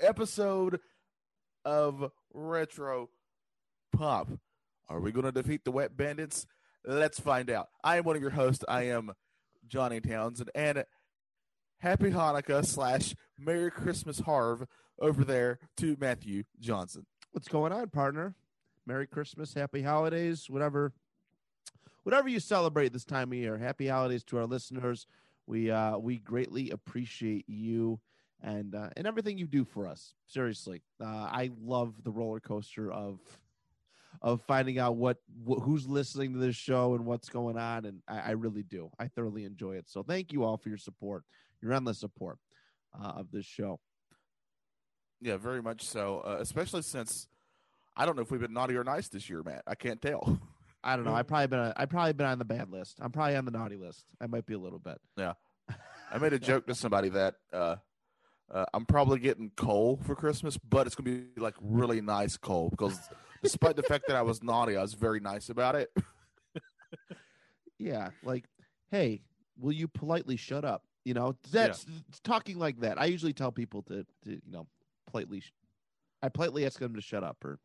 episode of Retro Pop. Are we going to defeat the Wet Bandits? Let's find out. I am one of your hosts. I am Johnny Townsend, and Happy Hanukkah slash Merry Christmas Harv over there to Matthew Johnson. What's going on, partner? Merry Christmas, happy holidays, whatever whatever you celebrate this time of year. Happy holidays to our listeners. We uh we greatly appreciate you and uh, and everything you do for us. Seriously. Uh I love the roller coaster of of finding out what wh- who's listening to this show and what's going on and I, I really do. I thoroughly enjoy it. So thank you all for your support, your endless support uh, of this show. Yeah, very much so. Uh, especially since I don't know if we've been naughty or nice this year, Matt. I can't tell. I don't know. I probably been I probably been on the bad list. I'm probably on the naughty list. I might be a little bit. Yeah, I made a joke to somebody that uh, uh, I'm probably getting coal for Christmas, but it's gonna be like really nice coal because despite the fact that I was naughty, I was very nice about it. Yeah, like, hey, will you politely shut up? You know, that's talking like that. I usually tell people to, to you know, politely. Sh- I politely ask them to shut up or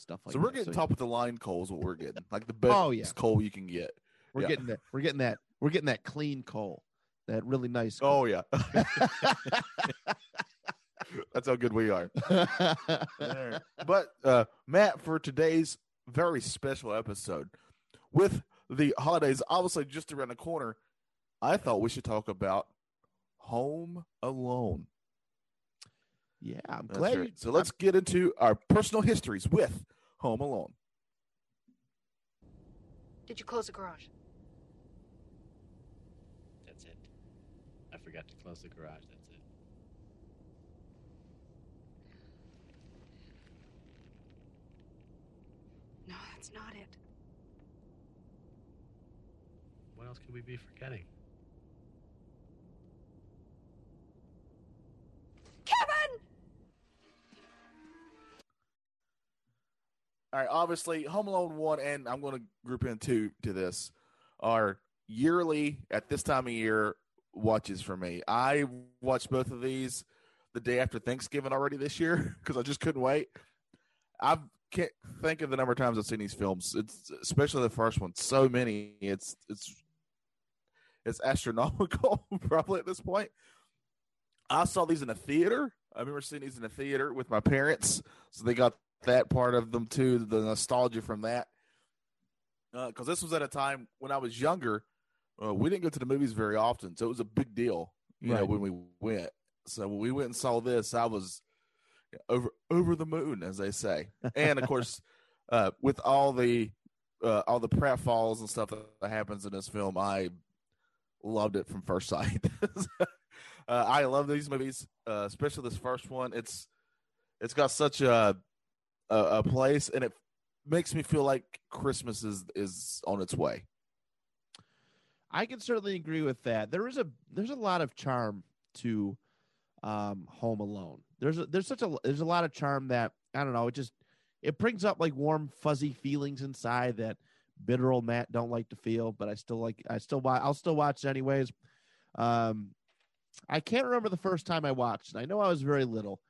stuff like so that. we're getting top of the line coal is what we're getting, like the best Oh, yeah. coal you can get. We're yeah. getting that. We're getting that. We're getting that clean coal. That really nice. Oh yeah, that's how good we are. But uh, Matt, for today's very special episode, with the holidays obviously just around the corner, I thought we should talk about Home Alone. yeah, I'm That's glad. right. you- So let's get into our personal histories with Home Alone. Did you close the garage? That's it. I forgot to close the garage. That's it. No, that's not it. What else could we be forgetting? All right, obviously Home Alone one, and I'm going to group in two to this are yearly at this time of year watches for me. I watched both of these the day after Thanksgiving already this year because I just couldn't wait. I can't think of the number of times I've seen these films. It's especially the first one. So many. It's it's it's astronomical probably at this point. I saw these in a theater. I remember seeing these in a theater with my parents, so they got that part of them too, the nostalgia from that. Because this was at a time when I was younger, uh, we didn't go to the movies very often, so it was a big deal, you know, when we went. So when we went and saw this, I was over over the moon, as they say. And of course, uh, with all the uh, all the pratfalls and stuff that happens in this film, I loved it from first sight. uh, I love these movies, uh, especially this first one. It's it's got such a, a a place, and it makes me feel like Christmas is is on its way. I can certainly agree with that. There is a there's a lot of charm to um Home Alone. There's a, there's such a there's a lot of charm that I don't know, it just it brings up like warm fuzzy feelings inside that bitter old Matt don't like to feel, but I still like I still watch I'll still watch it anyways. Um I can't remember the first time I watched. I know I was very little.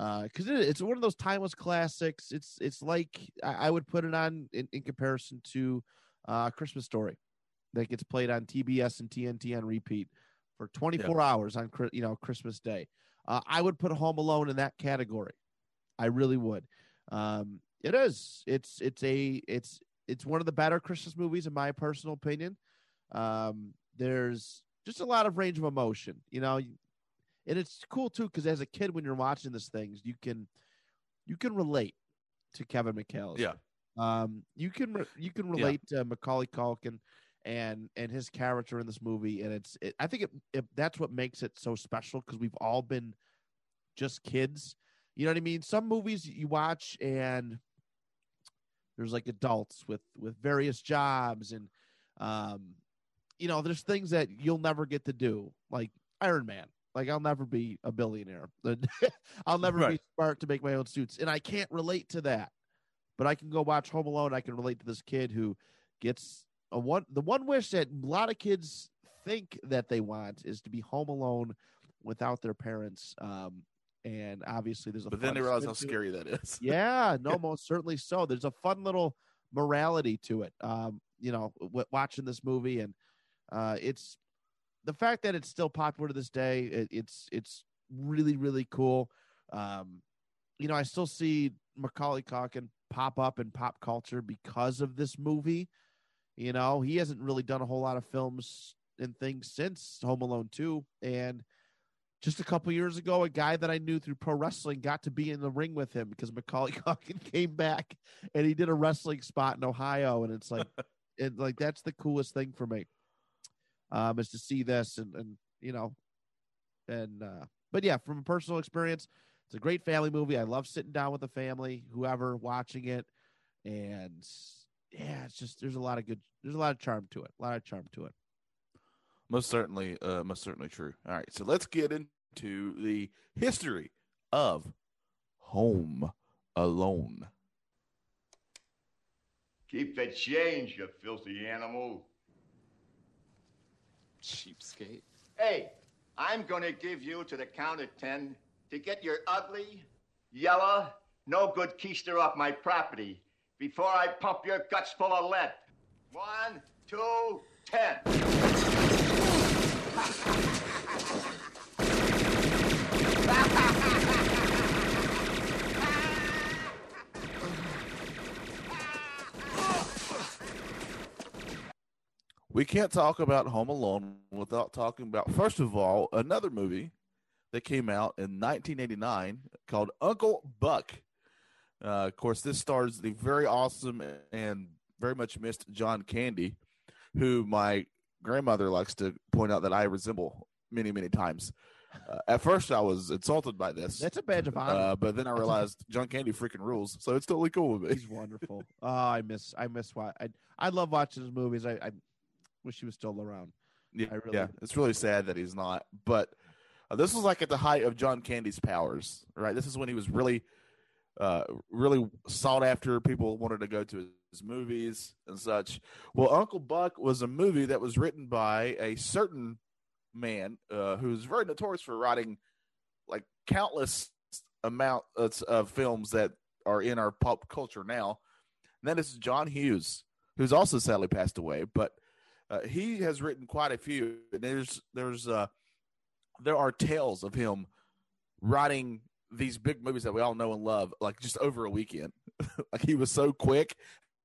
Uh, because it, it's one of those timeless classics. It's it's like I, I would put it on in, in comparison to uh Christmas Story that gets played on TBS and TNT on repeat for 24 hours on you know Christmas Day. Uh, I would put Home Alone in that category. I really would. Um, it is. It's it's a it's it's one of the better Christmas movies in my personal opinion. Um, there's just a lot of range of emotion, you know, and it's cool too because as a kid when you're watching these things, you can you can relate to Kevin McCallister. Yeah. Um, you can re- you can relate to Macaulay Culkin and and his character in this movie, and it's it, I think it, it that's what makes it so special because we've all been just kids. You know what I mean? Some movies you watch and there's like adults with with various jobs and um you know there's things that you'll never get to do like iron man like i'll never be a billionaire. I'll never be smart to make my own suits. And i can't relate to that. But i can go watch home alone. I can relate to this kid who gets a one the one wish that a lot of kids think that they want is to be home alone without their parents. Um and obviously there's a But then they realize how scary that is. yeah, no, most certainly so. There's a fun little morality to it. Um, you know, w- watching this movie, and uh, it's the fact that it's still popular to this day. It, it's it's really really cool. Um, you know, I still see Macaulay Culkin pop up in pop culture because of this movie. You know, he hasn't really done a whole lot of films and things since Home Alone 2. And just a couple years ago, a guy that I knew through pro wrestling got to be in the ring with him because Macaulay Culkin came back and he did a wrestling spot in Ohio. And it's like, it, like that's the coolest thing for me, um, is to see this and, and you know, and, uh, but yeah, from a personal experience, it's a great family movie. I love sitting down with the family, whoever watching it. And yeah, it's just, there's a lot of good, there's a lot of charm to it, a lot of charm to it. Most certainly, uh, most certainly true. All right, so let's get into the history of Home Alone. Keep the change, you filthy animal. Cheapskate. Hey, I'm gonna give you to the count of ten to get your ugly, yellow, no good keister off my property before I pump your guts full of lead. One, two, ten. We can't talk about Home Alone without talking about, first of all, another movie that came out in 1989 called Uncle Buck. Uh, of course, this stars the very awesome and very much missed John Candy, who my grandmother likes to point out that I resemble many, many times. Uh, at first, I was insulted by this, That's a badge of honor. uh, but then I realized John Candy freaking rules, so it's totally cool with me. He's wonderful. oh, I miss I miss why I I love watching his movies. I, I wish he was still around. Yeah, really- yeah, it's really sad that he's not. But uh, this was like at the height of John Candy's powers, right? This is when he was really, uh, really sought after. People wanted to go to his movies and such. Well, Uncle Buck was a movie that was written by a certain man uh, who's very notorious for writing like countless amounts of films that are in our pop culture now. And that is John Hughes, who's also sadly passed away, but uh, he has written quite a few. There's there's uh there are tales of him writing these big movies that we all know and love, like just over a weekend. like he was so quick,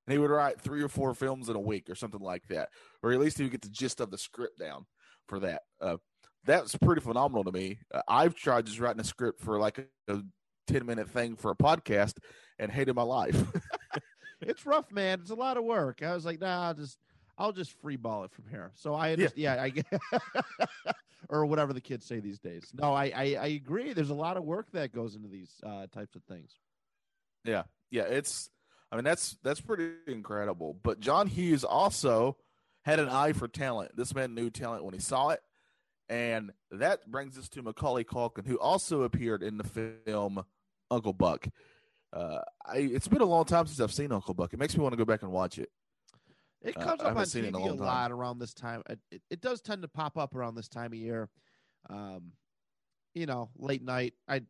and he would write three or four films in a week or something like that, or at least he would get the gist of the script down for that. Uh, that's pretty phenomenal to me. Uh, I've tried just writing a script for like a, a ten minute thing for a podcast and hated my life. It's rough, man. It's a lot of work. I was like, nah, I'll just I'll just free ball it from here. So I understand. Yeah, I get or whatever the kids say these days. No, I, I I agree. There's a lot of work that goes into these uh, types of things. Yeah, yeah, it's. I mean, that's that's pretty incredible. But John Hughes also had an eye for talent. This man knew talent when he saw it, and that brings us to Macaulay Culkin, who also appeared in the film Uncle Buck. Uh, I, it's been a long time since I've seen Uncle Buck. It makes me want to go back and watch it. It Uh, comes I up on seen it in TV a a, time. lot around this time. It, it, it does tend to pop up around this time of year. Um, you know, late night. I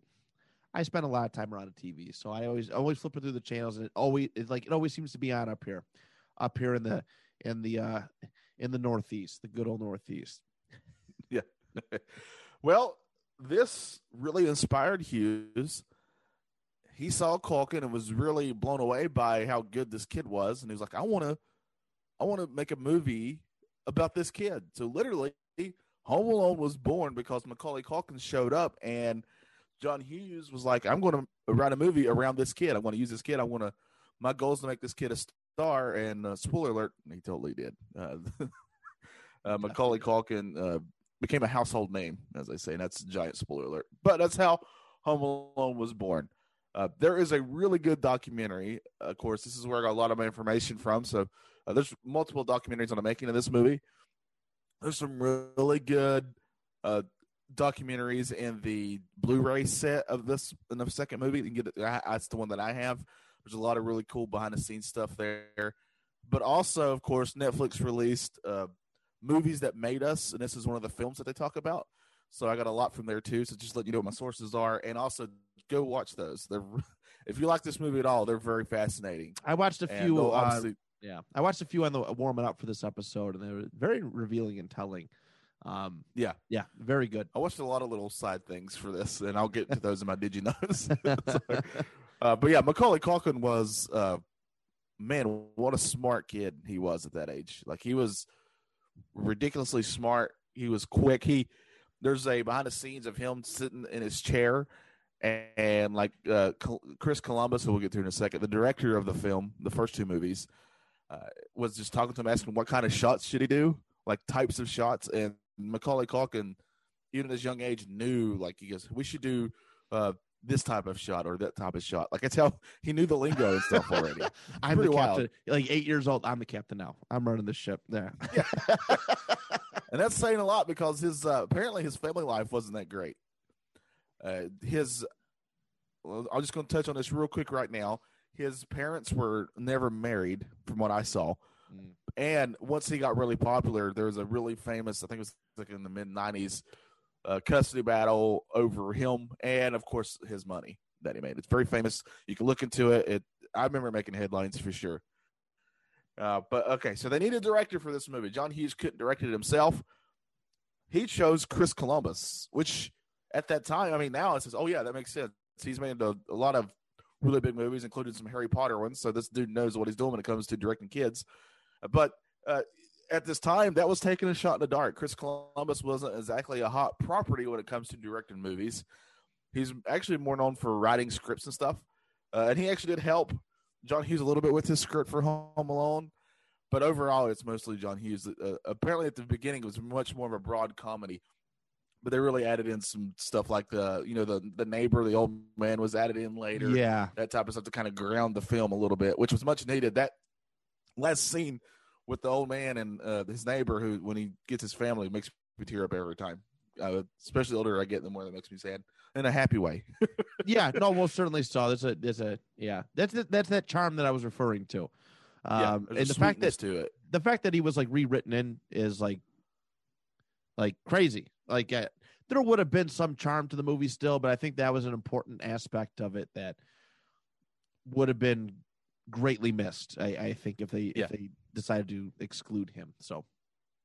I spend a lot of time around the TV, so I always always flipping through the channels, and it always it's like it always seems to be on up here, up here in the in the uh in the Northeast, the good old Northeast. Yeah. well, this really inspired Hughes. He saw Culkin and was really blown away by how good this kid was, and he was like, "I want to, I want to make a movie about this kid." So literally, Home Alone was born because Macaulay Culkin showed up, and John Hughes was like, "I'm going to write a movie around this kid. I want to use this kid. I want to. My goal is to make this kid a star, and uh, spoiler alert, he totally did. Uh, uh, Macaulay Culkin uh, became a household name, as I say, and that's a giant spoiler alert. But that's how Home Alone was born. Uh, there is a really good documentary. Of course, this is where I got a lot of my information from. So uh, there's multiple documentaries on the making of this movie. There's some really good uh, documentaries in the Blu-ray set of this in the second movie. You can get it. That's the one that I have. There's a lot of really cool behind-the-scenes stuff there. But also, of course, Netflix released uh, movies that made us, and this is one of the films that they talk about. So I got a lot from there too. So just let you know what my sources are, and also go watch those. They're if you like this movie at all, they're very fascinating. I watched a few. Uh, yeah, I watched a few on the warming up for this episode, and they were very revealing and telling. Um, Yeah. yeah, very good. I watched a lot of little side things for this, and I'll get to those in my did you knows. So, uh, but yeah, Macaulay Culkin was, uh, man, what a smart kid he was at that age. Like he was ridiculously smart. He was quick. He there's a behind the scenes of him sitting in his chair, and, and like uh, Chris Columbus, who we'll get to in a second, the director of the film, the first two movies, uh, was just talking to him, asking what kind of shots should he do, like types of shots, and Macaulay Culkin, even at his young age, knew like he goes, we should do uh, this type of shot or that type of shot. Like I tell, he knew the lingo and stuff already. I'm the wild. captain. Like eight years old, I'm the captain now. I'm running the ship. There. and that's saying a lot because his uh, apparently his family life wasn't that great. Uh, his, I'm just going to touch on this real quick right now. His parents were never married, from what I saw. Mm. And once he got really popular, there was a really famous, I think it was like in the mid '90s, uh, custody battle over him and, of course, his money that he made. It's very famous. You can look into it. It I remember making headlines for sure. Uh, but okay, so they need a director for this movie. John Hughes couldn't direct it himself. He chose Chris Columbus, which at that time, I mean, now it says, oh yeah, that makes sense. He's made a, a lot of really big movies, including some Harry Potter ones. So this dude knows what he's doing when it comes to directing kids. But uh, at this time, that was taking a shot in the dark. Chris Columbus wasn't exactly a hot property when it comes to directing movies. He's actually more known for writing scripts and stuff, uh, and he actually did help John Hughes a little bit with his script for Home Alone. But overall, it's mostly John Hughes. Uh, apparently, at the beginning, it was much more of a broad comedy, but they really added in some stuff like the you know the the neighbor, the old man was added in later Yeah. that type of stuff to kind of ground the film a little bit, which was much needed. That last scene with the old man and uh, his neighbor, who when he gets his family, makes me tear up every time. Uh, especially the older I get, the more that makes me sad in a happy way. yeah, no, well, certainly so. There's a, there's a, yeah, that's the, that's that charm that I was referring to. yeah, Um, there's and the fact that to it. the fact that he was like rewritten in is like, like crazy. Like uh, there would have been some charm to the movie still, but I think that was an important aspect of it that would have been greatly missed. I, I think if they Yeah. if they decided to exclude him. So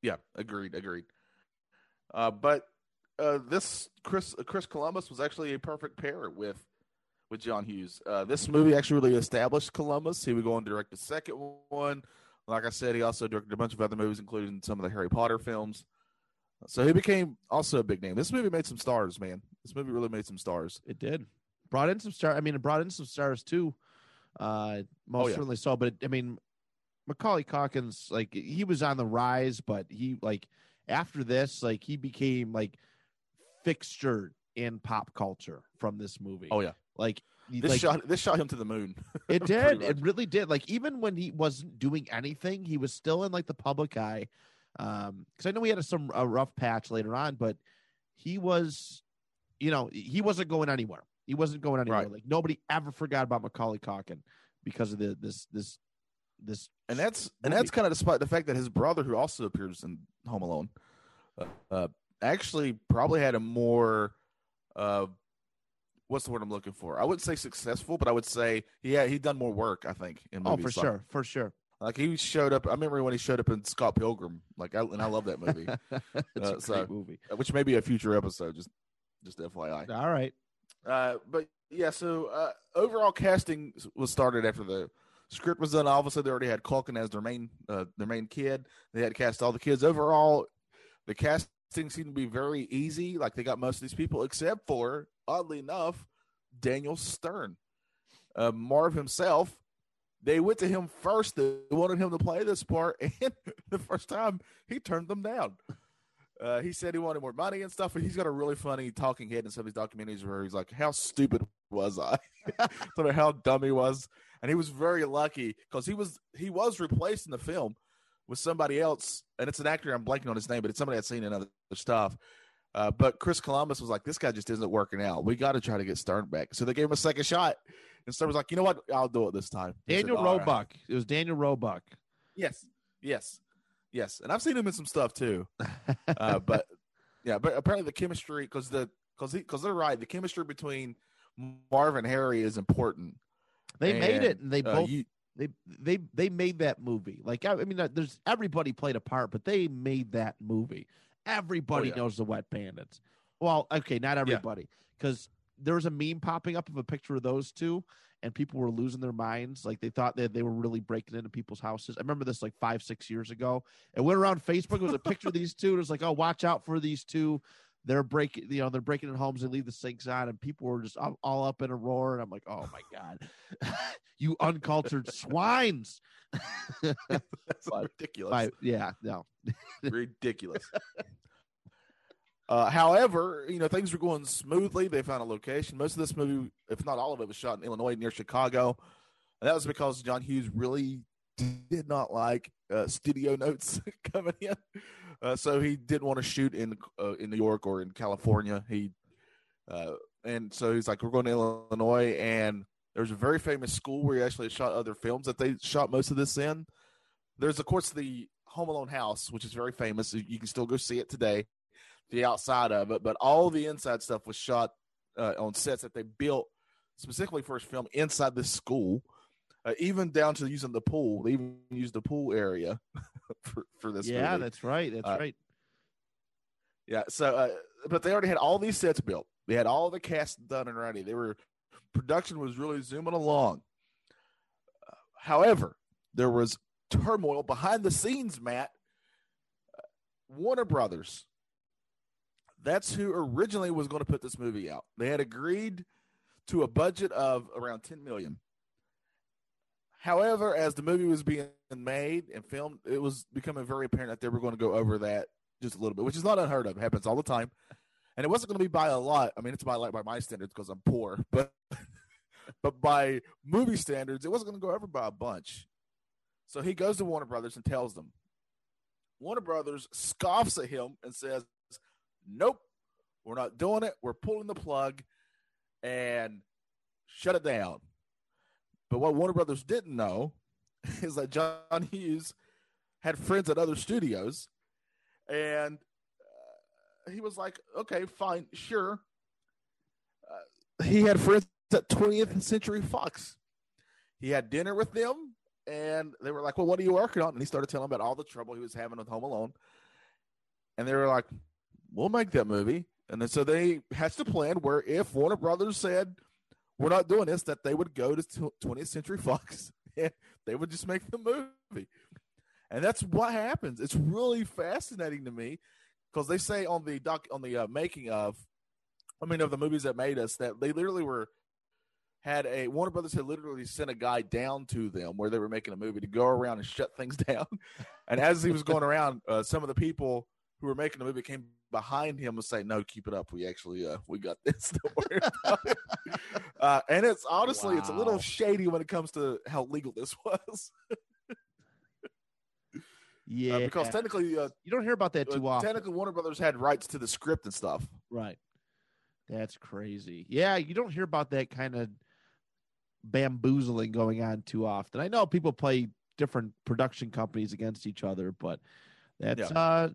Yeah, agreed, agreed. Uh, but uh, this Chris Chris Columbus was actually a perfect pair with with John Hughes. Uh, this movie actually really established Columbus. He would go on to direct the second one. Like I said, he also directed a bunch of other movies, including some of the Harry Potter films. So he became also a big name. This movie made some stars, man. This movie really made some stars. it did brought in some star. I mean, it brought in some stars too. Uh, most Oh, yeah. certainly so. But I mean, Macaulay Culkins, like he was on the rise, but he like after this, like he became like fixture in pop culture from this movie. Oh yeah, like this like, shot this shot him to the moon. it did. It really did. Like even when he wasn't doing anything, he was still in like the public eye. Um, because I know he had a, some a rough patch later on, but he was, you know, he wasn't going anywhere. He wasn't going anywhere. Right. Like nobody ever forgot about Macaulay Culkin because of the this this this. and that's and that's kind of despite the fact that his brother, who also appears in Home Alone, uh, uh, actually probably had a more, uh, what's the word I'm looking for? I wouldn't say successful, but I would say yeah, he'd done more work. I think in Oh, for Like- sure, for sure. Like he showed up. I remember when he showed up in Scott Pilgrim. Like, I, and I love that movie, it's Uh, a great so- movie. which may be a future episode. Just, just FYI. All right. Uh, but yeah, so uh, overall casting was started after the script was done. Obviously, they already had Culkin as their main uh, their main kid. They had cast all the kids. Overall, the casting seemed to be very easy. Like they got most of these people, except for oddly enough, Daniel Stern. Uh, Marv himself they went to him first. They wanted him to play this part, and the first time he turned them down. Uh, he said he wanted more money and stuff, and he's got a really funny talking head in some of his documentaries where he's like, "How stupid was I?" Sort of how dumb he was, and he was very lucky because he was he was replaced in the film with somebody else, and it's an actor I'm blanking on his name, but it's somebody I'd seen in other stuff. Uh, but Chris Columbus was like, "This guy just isn't working out. We got to try to get Stern back." So they gave him a second shot, and Stern was like, "You know what? I'll do it this time." He said, Daniel "All right." Roebuck. It was Daniel Roebuck. Yes, yes, yes, and I've seen him in some stuff too. Uh, but yeah, but apparently the chemistry because the because because they're right. The chemistry between Marv and Harry is important. They made it, and they uh, both you- they they they made that movie. Like I, I mean, there's everybody played a part, but they made that movie. Everybody Oh, yeah. knows the Wet Bandits. Well, okay, not everybody, because there was a meme popping up of a picture of those two, and people were losing their minds. Like they thought that they were really breaking into people's houses. I remember this like five, six years ago. It went around Facebook. It was a picture of these two. And it was like, oh, watch out for these two. They're breaking, you know, they're breaking in homes and leave the sinks on, and people were just all, all up in a roar. And I'm like, oh my god, you uncultured swines! That's But- ridiculous. By, yeah, no, ridiculous. Uh, however, you know things were going smoothly. They found a location. Most of this movie, if not all of it, was shot in Illinois near Chicago, and that was because John Hughes really did not like uh, studio notes coming in, uh, so he didn't want to shoot in uh, in New York or in California. He uh, and so he's like, "We're going to Illinois," and there's a very famous school where he actually shot other films that they shot most of this in. There's of course the Home Alone house, which is very famous. You can still go see it today. The outside of it, but all the inside stuff was shot uh, on sets that they built specifically for his film inside this school, uh, even down to using the pool. They even used the pool area for, for this. yeah, movie. that's right, that's Uh, right. Yeah. So, uh, but they already had all these sets built. They had all the cast done and ready. They were production was really zooming along. Uh, however, there was turmoil behind the scenes. Matt Uh, Warner Brothers. That's who originally was going to put this movie out. They had agreed to a budget of around 10 million. However, as the movie was being made and filmed, it was becoming very apparent that they were going to go over that just a little bit, which is not unheard of. It happens all the time. And it wasn't going to be by a lot. I mean, it's by like by my standards because I'm poor, but but by movie standards, it wasn't going to go over by a bunch. So he goes to Warner Brothers and tells them. Warner Brothers scoffs at him and says, "Nope, we're not doing it. We're pulling the plug and shut it down." But what Warner Brothers didn't know is that John Hughes had friends at other studios, and uh, he was like, "Okay, fine, sure." Uh, he had friends at 20th Century Fox. He had dinner with them, and they were like, "Well, what are you working on?" And he started telling them about all the trouble he was having with Home Alone, and they were like, "We'll make that movie." And then so they hatched a plan where if Warner Brothers said, "We're not doing this," that they would go to 20th Century Fox and they would just make the movie. And that's what happens. It's really fascinating to me because they say on the doc on the uh, making of, I mean, of the movies that made us that they literally were had a Warner Brothers had literally sent a guy down to them where they were making a movie to go around and shut things down. And as he was going around, uh, some of the people who were making the movie came behind him and say, "No, keep it up. We actually uh, we got this. Don't worry about it." Uh, and it's honestly it's a little shady when it comes to how legal this was, Yeah, uh, because technically, uh, you don't hear about that too uh, often. technically Warner Brothers had rights to the script and stuff. Right. That's crazy. Yeah, you don't hear about that kind of bamboozling going on too often. I know people play different production companies against each other, but that's Yeah. uh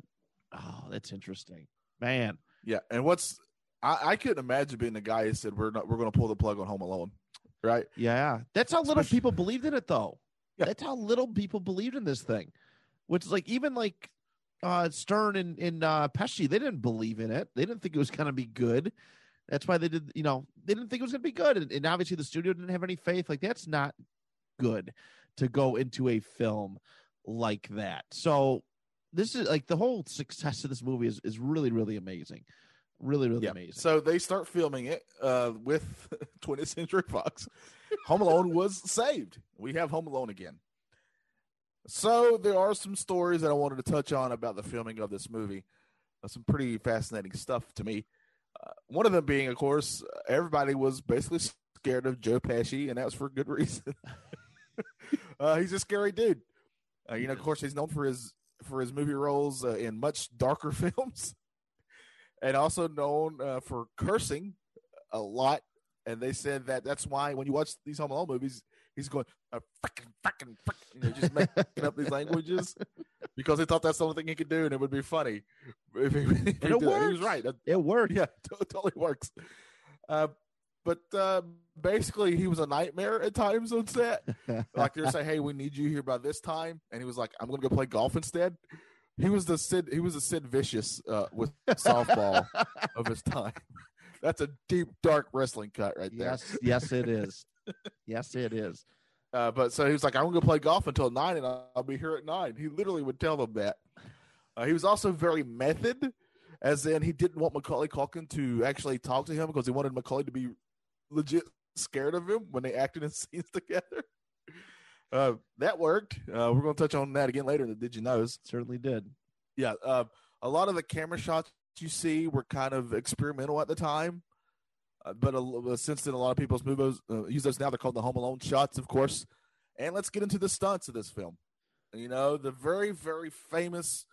oh, that's interesting. Man. Yeah, and what's I, I couldn't imagine being the guy who said we're not we're going to pull the plug on Home Alone, right? Yeah. That's how little Especially- people believed in it though. Yeah. That's how little people believed in this thing. Which is like even like uh Stern and, and uh Pesci, they didn't believe in it. They didn't think it was gonna be good. That's why they did, you know, they didn't think it was gonna be good. And, and obviously the studio didn't have any faith. Like that's not good to go into a film like that. So this is like the whole success of this movie is, is really, really amazing. Really, really amazing. So they start filming it uh, with 20th Century Fox. Home Alone was saved. We have Home Alone again. So there are some stories that I wanted to touch on about the filming of this movie. Uh, some pretty fascinating stuff to me. Uh, one of them being, of course, everybody was basically scared of Joe Pesci, and that was for good reason. uh, he's a scary dude. Uh, you know, of course, he's known for his for his movie roles uh, in much darker films, and also known uh, for cursing a lot. And they said that that's why when you watch these Home Alone movies, he's going uh, frickin' frickin' frickin', you know, just making up these languages because he thought that's the only thing he could do, and it would be funny. If he, if it that. He was right. It worked. yeah, it totally works. Uh, but uh, basically, he was a nightmare at times on set. like they're saying, "Hey, we need you here by this time," and he was like, "I'm going to go play golf instead." He was the Sid. He was the Sid Vicious uh, with softball of his time. That's a deep, dark wrestling cut right there. yes, yes, it is. yes, it is. Uh, but so he was like, "I'm going to go play golf until nine, and I'll, I'll be here at 9. He literally would tell them that. Uh, he was also very method, as in he didn't want Macaulay Culkin to actually talk to him because he wanted Macaulay to be legit scared of him when they acted in scenes together. Uh, that worked. Uh, we're going to touch on that again later in the Did You Knows. Certainly did. Yeah, uh, a lot of the camera shots you see were kind of experimental at the time. Uh, but a, since then, a lot of people's movies uh, use those now. They're called the Home Alone shots, of course. And let's get into the stunts of this film. You know, the very, very famous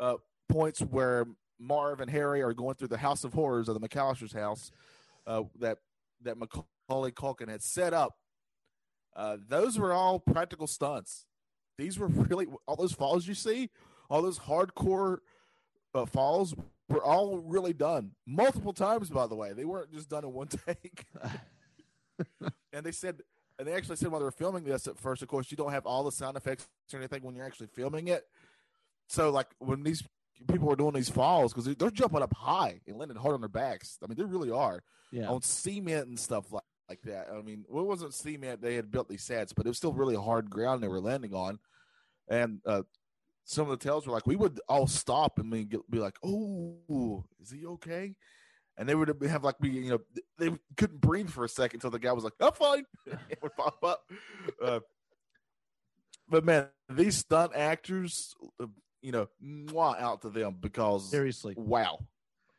uh, points where Marv and Harry are going through the House of Horrors of the McCallister's house uh, that that Macaulay Culkin had set up. Uh, those were all practical stunts. These were really all those falls you see, all those hardcore uh, falls were all really done multiple times. By the way, they weren't just done in one take. and they said, and they actually said while they were filming this at first, of course, you don't have all the sound effects or anything when you're actually filming it. So, like when these people were doing these falls, because they're jumping up high and landing hard on their backs. I mean, they really are Yeah. on cement and stuff like, like that. I mean, well, it wasn't cement; they had built these sets, but it was still really hard ground they were landing on. And uh, some of the tales were like, we would all stop and be, like, "Oh, is he okay?" And they would have like be, you know, they couldn't breathe for a second until the guy was like, "I'm fine," it would pop up. Uh, but man, these stunt actors, you know, mwah, out to them because Seriously. wow,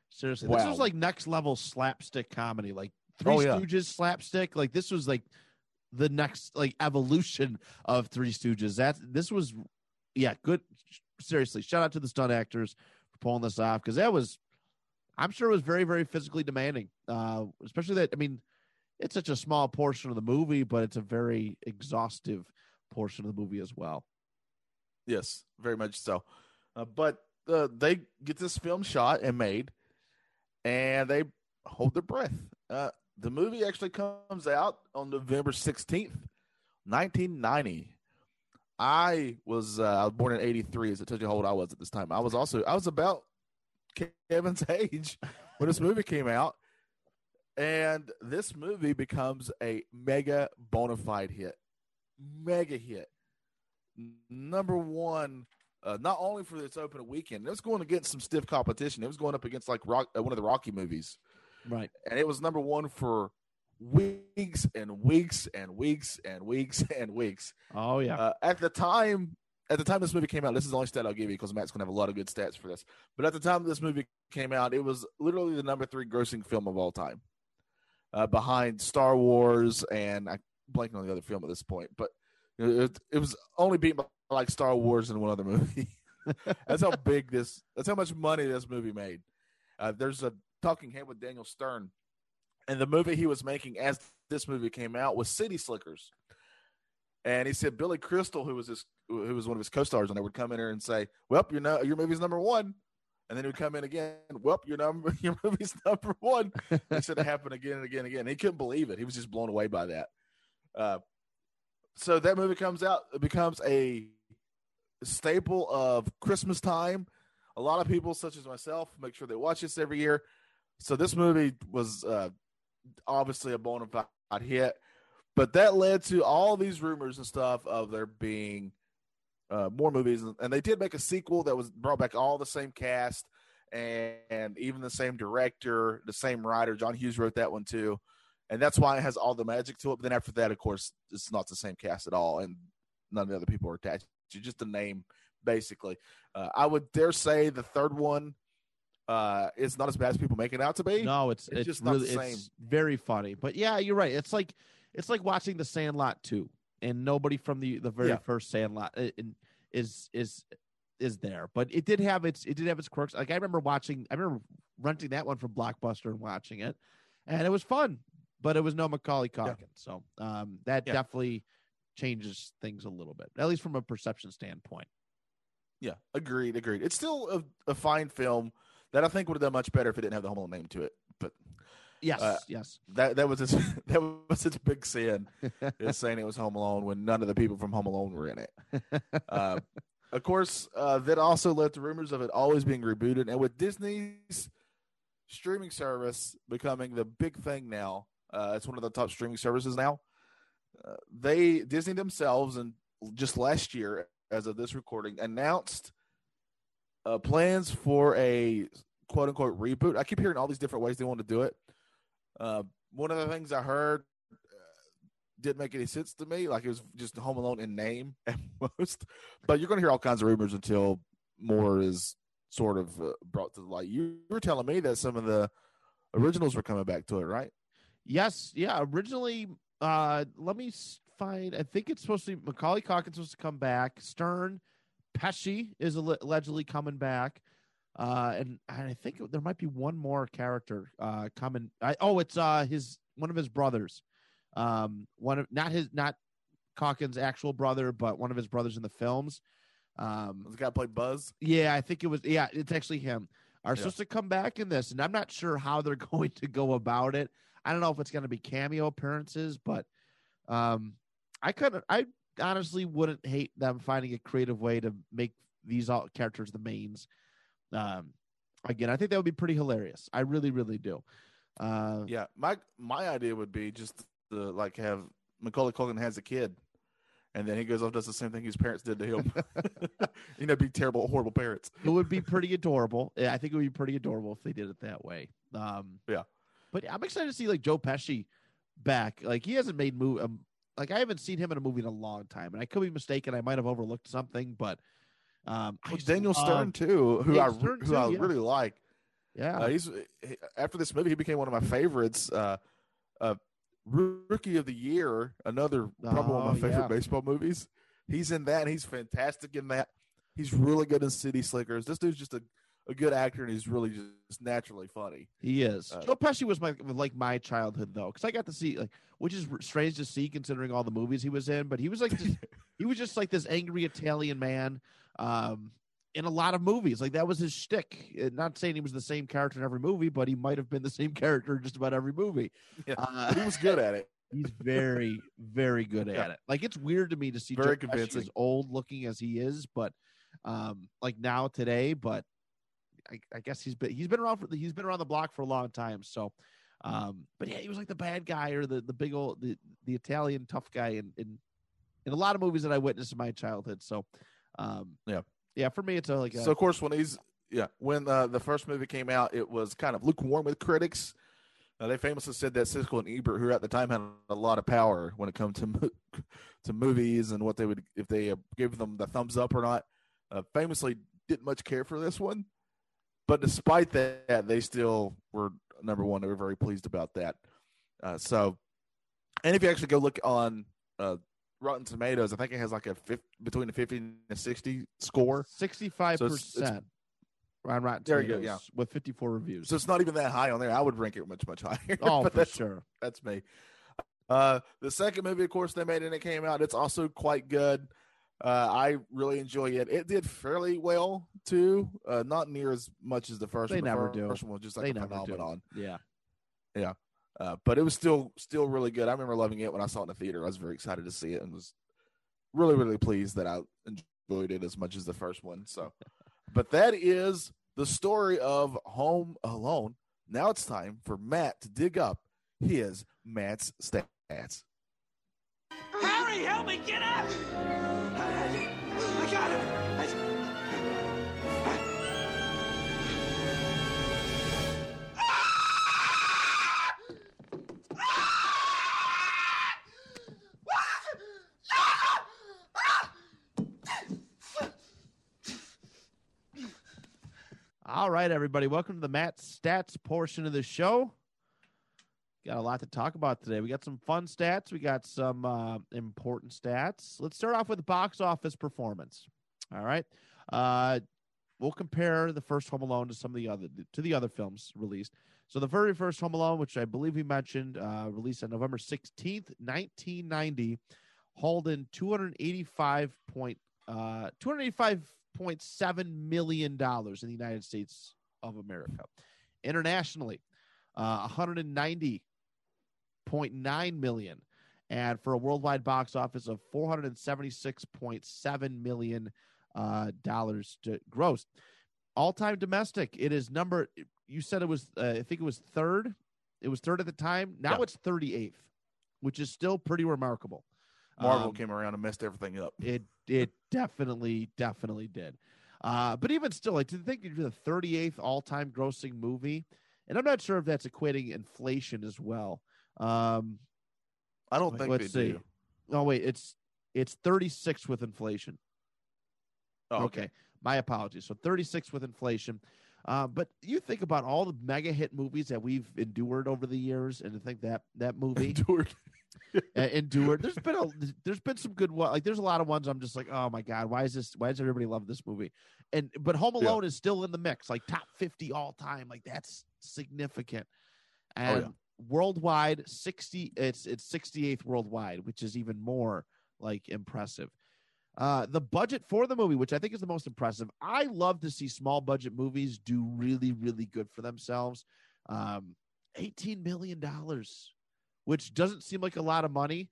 Seriously. This Wow. was like next level slapstick comedy. Like Three Oh, yeah. Stooges slapstick. Like this was like the next like evolution of Three Stooges. That this was yeah, good seriously, shout out to the stunt actors for pulling this off because that was I'm sure it was very, very physically demanding. Uh especially that I mean, it's such a small portion of the movie, but it's a very exhaustive portion of the movie as well. Yes, very much so. Uh, but uh, they get this film shot and made, and they hold their breath. Uh, the movie actually comes out on November sixteenth, nineteen ninety. I was uh, I was born in eighty three, as it tells you how old I was at this time. I was also I was about Kevin's age when this movie came out, and this movie becomes a mega bona fide hit, mega hit number one, uh, not only for its opening weekend, it was going against some stiff competition. It was going up against like rock, uh, one of the Rocky movies, Right. and it was number one for weeks and weeks and weeks and weeks and weeks. Oh yeah. Uh, at the time, at the time this movie came out, this is the only stat I'll give you because Matt's going to have a lot of good stats for this. But at the time this movie came out, it was literally the number three grossing film of all time, uh, behind Star Wars and I blanking on the other film at this point, but it, it was only beaten by like Star Wars and one other movie. that's how big this. That's how much money this movie made. Uh, there's a talking head with Daniel Stern, and the movie he was making as this movie came out was City Slickers. And he said Billy Crystal, who was his, who was one of his co-stars, and they would come in here and say, "Well, your no, your movie's number one," and then he would come in again. Well, your number, your movie's number one. It said it happened again and again and again. He couldn't believe it. He was just blown away by that. Uh, so that movie comes out, it becomes a staple of Christmas time. A lot of people, such as myself, make sure they watch this every year. So this movie was uh, obviously a bona fide hit, but that led to all these rumors and stuff of there being uh, more movies, and they did make a sequel that was brought back all the same cast and, and even the same director, the same writer. John Hughes wrote that one too, and that's why it has all the magic to it. But then after that, of course, it's not the same cast at all, and none of the other people are attached. It's just a name, basically. Uh, I would dare say the third one uh, is not as bad as people make it out to be. No, it's It's it's, just not really it's very funny. But yeah, you're right. It's like it's like watching The Sandlot too, and nobody from the the very Yeah. first Sandlot uh, is is is there. But it did have its it did have its quirks. Like I remember watching, I remember renting that one from Blockbuster and watching it, and it was fun. But it was no Macaulay Culkin, so um, that Yeah. definitely changes things a little bit, at least from a perception standpoint. Yeah, agreed, agreed. It's still a, a fine film that I think would have done much better if it didn't have the Home Alone name to it. But Yes, Uh, yes. that that was its that was its big sin is saying it was Home Alone when none of the people from Home Alone were in it. Uh, of course, uh, that also led to rumors of it always being rebooted, and with Disney's streaming service becoming the big thing now, uh, it's one of the top streaming services now. Uh, they Disney themselves, and just last year, as of this recording, announced uh, plans for a quote unquote reboot. I keep hearing all these different ways they want to do it. Uh, one of the things I heard uh, didn't make any sense to me. Like it was just Home Alone in name at most. But you're going to hear all kinds of rumors until more is sort of uh, brought to light. You were telling me that some of the originals were coming back to it, right? Yes, yeah. Originally, uh, let me find. I think it's supposed to be Macaulay Culkin's supposed to come back. Stern, Pesci is allegedly coming back, uh, and, and I think there might be one more character uh, coming. I, oh, it's uh his one of his brothers, um, one of not his not Culkin's actual brother, but one of his brothers in the films. Um, The guy played Buzz. yeah, I think it was. Yeah, it's actually him. Are Yeah. supposed to come back in this, and I'm not sure how they're going to go about it. I don't know if it's going to be cameo appearances, but um, I couldn't. I honestly wouldn't hate them finding a creative way to make these all characters the mains. Um, again, I think that would be pretty hilarious. I really, really do. Uh, Yeah, my my idea would be just to like have Macaulay Culkin has a kid, and then he goes off does the same thing his parents did to him. you know, be terrible, horrible parents. it would be pretty adorable. Yeah, I think it would be pretty adorable if they did it that way. Um, Yeah. but I'm excited to see like Joe Pesci back. Like he hasn't made move. Um, like I haven't seen him in a movie in a long time, and I could be mistaken. I might have overlooked something, but um, I Well, just Daniel Stern too, who Daniel I Stern, who too, I yeah. really like. Yeah, Uh, he's he- after this movie, he became one of my favorites. Uh, uh, Rookie of the Year, another probably one of Oh, my favorite yeah. baseball movies. He's in that, and he's fantastic in that. He's really good in City Slickers. This dude's just a, a good actor, and he's really just naturally funny. he is. uh, Joe Pesci was my like my childhood though, because I got to see like, which is strange to see considering all the movies he was in. But he was like, this, he was just like this angry Italian man. Um, in a lot of movies. Like that was his shtick. Uh, Not saying he was the same character in every movie, but he might have been the same character in just about every movie. Yeah, Uh, he was good at it. he's very, very good Yeah. at it. Like it's weird to me to see Very Joe Pesci as old looking as he is, but um, like now today. But I, I guess he's been he's been around for the, he's been around the block for a long time. So, um, but yeah, he was like the bad guy or the the big old the the Italian tough guy in in in a lot of movies that I witnessed in my childhood. So, um, Yeah. yeah, for me it's a, like a, So of course, when he's yeah, when uh, the first movie came out, it was kind of lukewarm with critics. Uh, they famously said that Siskel and Ebert, who at the time had a lot of power when it comes to mo- to movies and what they would if they uh, gave them the thumbs up or not, uh, famously didn't much care for this one. But despite that, they still were number one. They were very pleased about that. Uh, so, and if you actually go look on uh, Rotten Tomatoes, I think it has like a 50, between a fifty and a sixty score. sixty-five So it's- it's- percent on Rotten There you go, Tomatoes with fifty-four reviews. So it's not even that high on there. I would rank it much, much higher. oh, but for that's, sure. that's me. Uh, the second movie, of course, they made and it came out. It's also quite good. Uh, I really enjoy it. It did fairly well too. Uh, not near as much as the first. They one. The never first do. First one was just like They a phenomenon. Yeah. Uh, but it was still still really good. I remember loving it when I saw it in the theater. I was very excited to see it and was really really pleased that I enjoyed it as much as the first one. So, but that is the story of Home Alone. Now it's time for Matt to dig up his Matt's stats. Hurry, help me get up! I got him! All right, everybody, welcome to the Matt Stats portion of the show. Got a lot to talk about today. We got some fun stats. We got some uh, important stats. Let's start off with box office performance. All right. Uh, we'll compare the first Home Alone to some of the other to the other films released. So the very first Home Alone, which I believe we mentioned, uh, released on November sixteenth, nineteen ninety, hauled in two hundred eighty five point uh, two hundred eighty five point seven million dollars in the United States of America. Internationally, uh, one hundred and ninety point nine million, and for a worldwide box office of four hundred and seventy six point seven million uh, dollars to gross. All time domestic. It is number. You said it was. Uh, I think it was third. It was third at the time. Now Yeah. it's thirty eighth, which is still pretty remarkable. Marvel Um, came around and messed everything up. It it definitely definitely did. Uh, but even still, like to think you're the 38th all time grossing movie, and I'm not sure if that's equating inflation as well. Um, I don't think let's see. do. oh wait, it's it's 36 with inflation. Oh, okay. my apologies. So 36 with inflation. Uh, but you think about all the mega hit movies that we've endured over the years, and to think that that movie Endured. uh, endured. There's been a there's been some good one. Like there's a lot of ones I'm just like, oh my god, why is this? Why does everybody love this movie? And but Home Yeah. Alone is still in the mix, like top 50 all time. Like that's significant. Oh, yeah. Worldwide, 60 it's it's 68th worldwide, which is even more like impressive. Uh, the budget for the movie, which I think is the most impressive. I love to see small budget movies do really, really good for themselves. Um, $18 million, which doesn't seem like a lot of money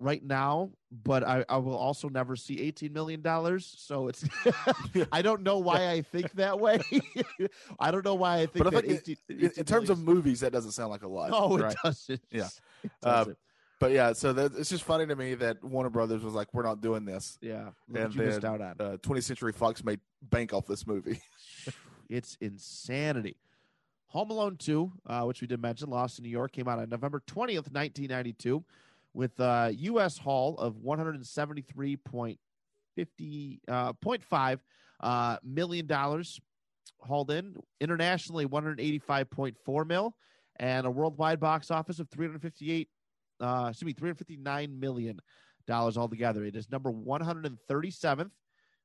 right now, but I, I will also never see $18 million. So it's, I don't know why I think that way. I don't know why I think But I think 18, in, in 18 terms of movies, that doesn't sound like a lot. no, it right? doesn't. Yeah. It Uh, doesn't. But yeah, so that, it's just funny to me that Warner Brothers was like, "We're not doing this." yeah. And you then, out on. Uh, 20th Century Fox made bank off this movie. It's insanity. Home Alone 2, uh, which we did mention, Lost in New York, came out on November 20th, 1992, with a U.S. haul of 173.50 uh, point five, uh, million dollars hauled in. Internationally, 185.4 mil, and a worldwide box office of 358, uh, excuse me, 359 million dollars altogether. It is number 137th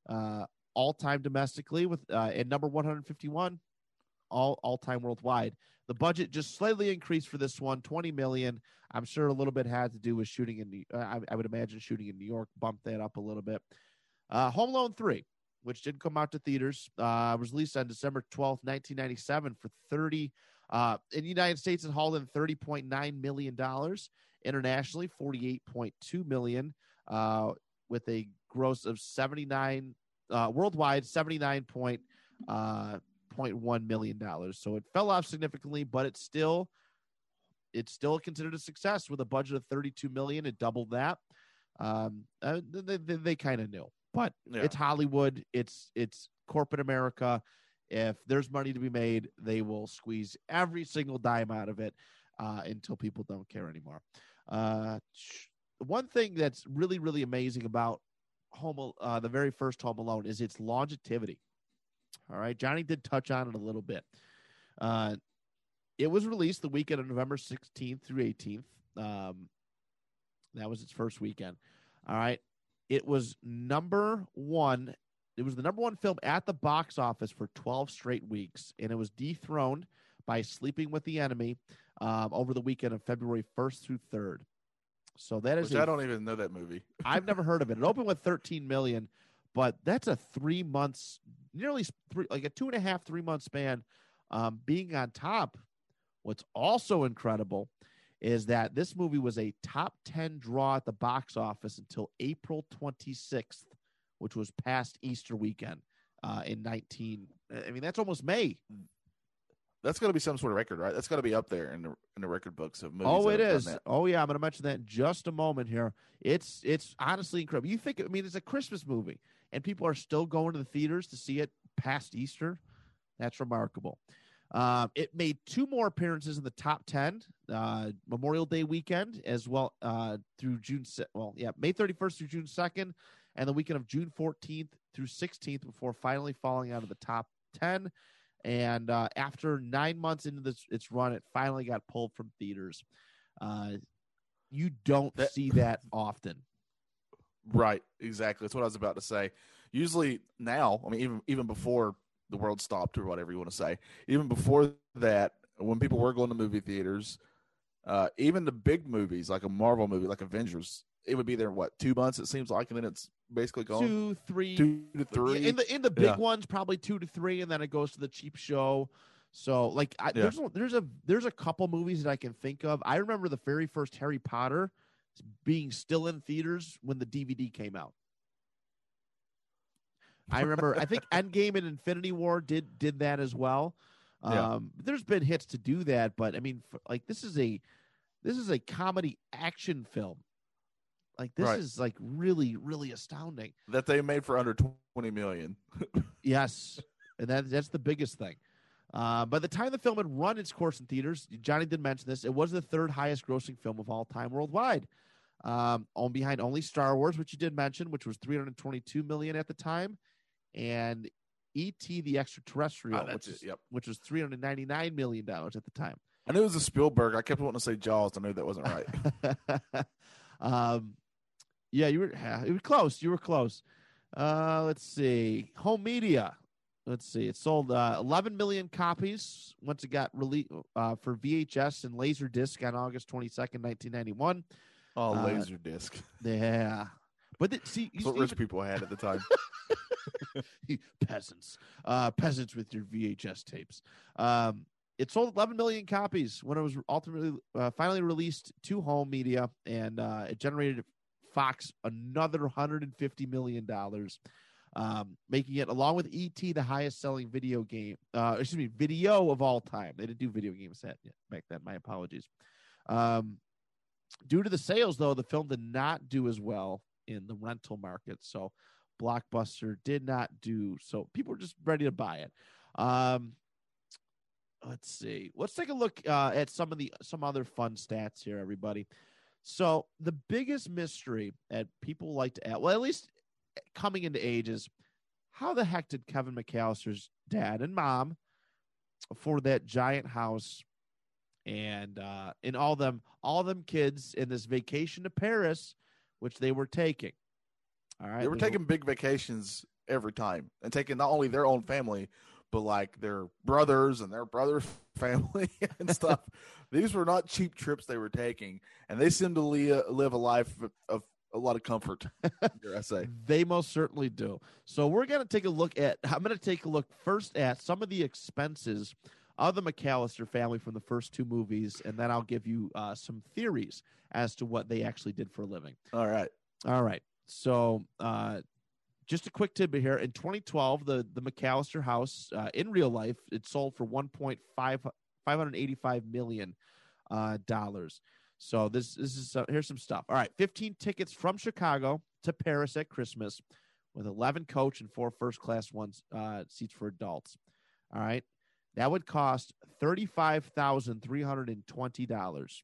uh, all time domestically, with uh, and number 151 all all time worldwide. The budget just slightly increased for this one, 20 million. I'm sure a little bit had to do with shooting in. New- Uh, I, I would imagine shooting in New York bumped that up a little bit. Uh, Home Alone 3, which didn't come out to theaters, uh, was released on December 12th, 1997 for 30. Uh, in the United States, and hauled in 30.9 million dollars. Internationally, 48.2 million, uh, with a gross of 79 uh, worldwide, 79 point uh, point one million dollars. So it fell off significantly, but it's still it's still considered a success with a budget of 32 million. It doubled that. Um, uh, they, they, they kind of knew, but Yeah. it's Hollywood. It's it's corporate America. If there's money to be made, they will squeeze every single dime out of it uh, until people don't care anymore. Uh, one thing that's really really amazing about Home uh, the very first Home Alone is its longevity. All right, Johnny did touch on it a little bit. Uh, it was released the weekend of November 16th through 18th. Um, that was its first weekend. All right, it was number one. It was the number one film at the box office for 12 straight weeks, and it was dethroned by Sleeping with the Enemy um, over the weekend of February 1st through 3rd. So that is Which a I don't even know that movie. I've never heard of it. It opened with 13 million, but that's a three months, nearly three, like a two and a half, three month span. Um, being on top. What's also incredible is that this movie was a top 10 draw at the box office until April 26th, which was past Easter weekend uh, in 19. I mean, that's almost May. That's got to be some sort of record, right? That's got to be up there in the in the record books of movies. Oh, it is. Oh, yeah. I'm going to mention that in just a moment here. It's it's honestly incredible. You think? I mean, it's a Christmas movie, and people are still going to the theaters to see it past Easter. That's remarkable. Um, it made two more appearances in the top ten uh, Memorial Day weekend, as well uh, through June. Well, yeah, May 31st through June 2nd, and the weekend of June 14th through 16th, before finally falling out of the top ten. and uh, after nine months into this its run, it finally got pulled from theaters. Uh, you don't That- see that often. Right, exactly. That's what I was about to say. Usually now, I mean, even even before the world stopped or whatever you want to say, even before that, when people were going to movie theaters, uh, even the big movies like a Marvel movie like Avengers, it would be there what two months it seems like, and then it's basically gone Two, three, two to three. in the in the big Yeah. ones probably two to three and then it goes to the cheap show so like I, Yeah. there's a, there's a there's a couple movies that i can think of i remember the very first harry potter being still in theaters when the dvd came out i remember i think endgame and infinity war did did that as well Yeah. um there's been hits to do that but i mean f like this is a this is a comedy action film like this Right. is like really really astounding that they made for under twenty million. Yes, and that that's the biggest thing. Uh, by the time the film had run its course in theaters, Johnny did mention this. It was the third highest grossing film of all time worldwide, um, on behind only Star Wars, which you did mention, which was 322 million at the time, and E.T. the Extraterrestrial, Ah, which, it, is, yep. which was 399 million dollars at the time. I knew it was a Spielberg. I kept wanting to say Jaws. I knew that wasn't right. um, yeah, you were you were close. You were close. Uh, let's see. Home media. Let's see. It sold uh, 11 million copies once it got released uh, for VHS and Laserdisc on August 22nd, 1991. Oh, Uh, laser disc. Yeah, but the, see, That's you what rich people had at the time. peasants, uh, peasants with your VHS tapes. Um, it sold 11 million copies when it was ultimately uh, finally released to home media, and uh, it generated Fox another 150 million dollars, um, making it along with ET the highest selling video game. Uh, excuse me, video of all time. They didn't do video games that back then. My apologies. Um, due to the sales, though, the film did not do as well in the rental market. So Blockbuster did not do so. People were just ready to buy it. Um, let's see. Let's take a look uh, at some of the some other fun stats here, everybody. So the biggest mystery that people like to add, well, at least coming into age, is how the heck did Kevin McCallister's dad and mom afford that giant house and uh, and all them all them kids in this vacation to Paris, which they were taking. All right, they were taking big vacations every time and taking not only their own family, but like their brothers and their brothers' family and stuff. These were not cheap trips they were taking, and they seem to li- live a life of, of a lot of comfort. I say? They most certainly do. So we're going to take a look at. I'm going to take a look first at some of the expenses of the McCallister family from the first two movies, and then I'll give you uh, some theories as to what they actually did for a living. All right. All right. So, uh, just a quick tidbit here. In 2012, the the McCallister house uh, in real life it sold for 1.5 585 million uh, dollars. So this this is uh, here's some stuff. All right, 15 tickets from Chicago to Paris at Christmas, with 11 coach and four first class ones uh, seats for adults. All right, that would cost thirty five thousand three hundred and twenty dollars.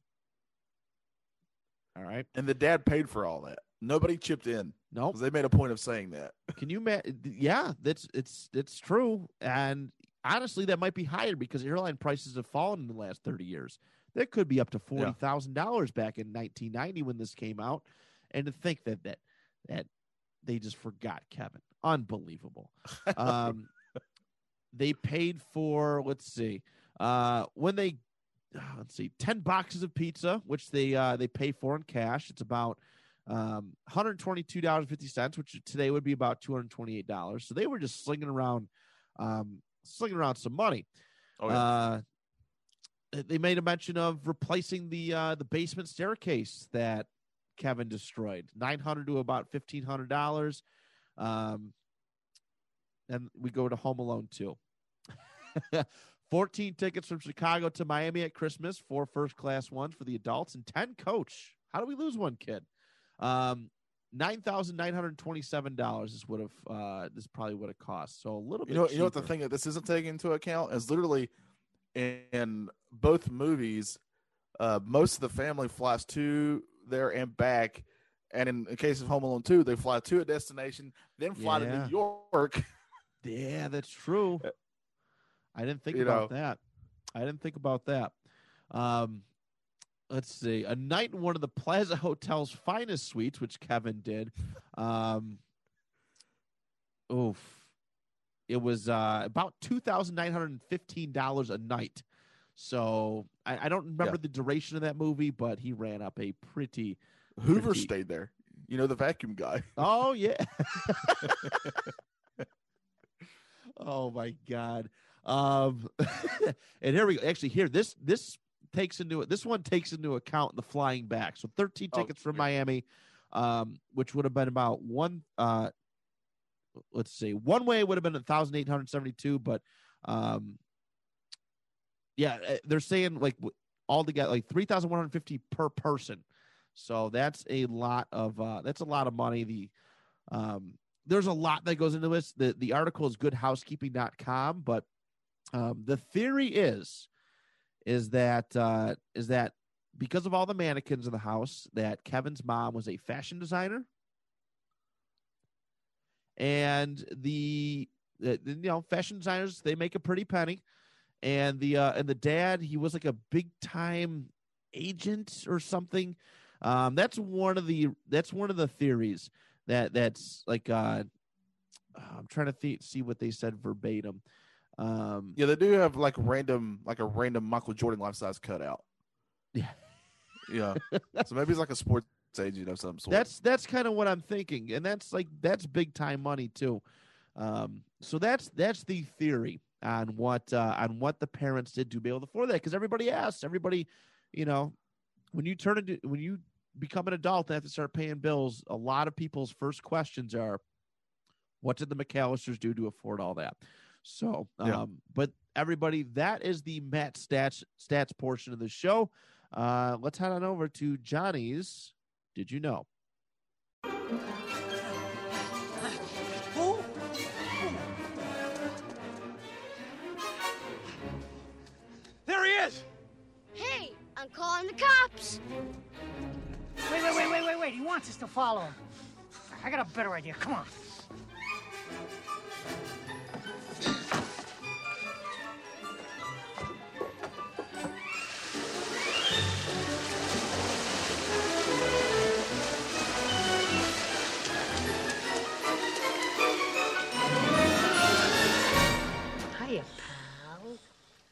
All right. And the dad paid for all that. Nobody chipped in Nope. they made a point of saying that. Can you ma- yeah, that's it's it's true. And honestly, that might be higher because airline prices have fallen in the last 30 years. That could be up to forty thousand dollars back in 1990 when this came out. And to think that that that they just forgot Kevin, unbelievable. Um, they paid for let's see, uh, when they uh, let's see, ten boxes of pizza, which they uh, they pay for in cash. It's about um, $122.50, which today would be about $228. So they were just slinging around, um, slinging around some money. Oh, yeah. Uh, they made a mention of replacing the uh, the basement staircase that Kevin destroyed, nine hundred to about fifteen hundred dollars. Um, and we go to Home Alone two. 14 tickets from Chicago to Miami at Christmas, four first class ones for the adults, and 10 coach. How do we lose one kid? Um, nine thousand nine hundred twenty-seven dollars is what have uh this probably would have cost. So a little bit. You know, you know what the thing that this isn't taking into account is literally in both movies, uh, most of the family flies to there and back, and in the case of Home Alone two, they fly to a destination, then fly to New York. Yeah, that's true. I didn't think You about know. that. I didn't think about that. Um, let's see. A night in one of the Plaza Hotel's finest suites, which Kevin did. Um, oof. It was uh, about two thousand nine hundred fifteen dollars a night. So I, I don't remember Yeah. the duration of that movie, but he ran up a pretty. Hoover Pretty- stayed there. You know the vacuum guy. Oh yeah. oh my god. Um, and here we go. Actually, here this this takes into it. this one takes into account the flying back. So 13 tickets from yeah. Miami, um, which would have been about one. Uh, let's see, one way would have been a thousand eight hundred seventy two, but um, yeah, eh, they're saying like all together like three thousand one hundred fifty per person. So that's a lot of uh, that's a lot of money. The um, there's a lot that goes into this. The the article is goodhousekeeping.com, but um, the theory is is that uh, is that because of all the mannequins in the house, that Kevin's mom was a fashion designer, and the, the you know fashion designers they make a pretty penny, and the uh, and the dad he was like a big time agent or something. Um, that's one of the that's one of the theories that that's like uh, I'm trying to th- see what they said verbatim. Um, Yeah, they do have like random, like a random Michael Jordan life size cutout. Yeah. Yeah. so maybe it's like a sports agent of some sort. That's that's kind of what I'm thinking, and that's like that's big time money too. Um, so that's that's the theory on what uh, on what the parents did to be able to afford that because everybody asks everybody, you know, when you turn into when you become an adult and have to start paying bills, a lot of people's first questions are, "What did the McCallisters do to afford all that?" So, um, Yeah. but everybody, that is the Matt stats stats portion of the show. Uh, let's head on over to Johnny's. Did you know? There he is! Hey, I'm calling the cops. Wait, wait, wait, wait, wait, wait. He wants us to follow him. I got a better idea. Come on.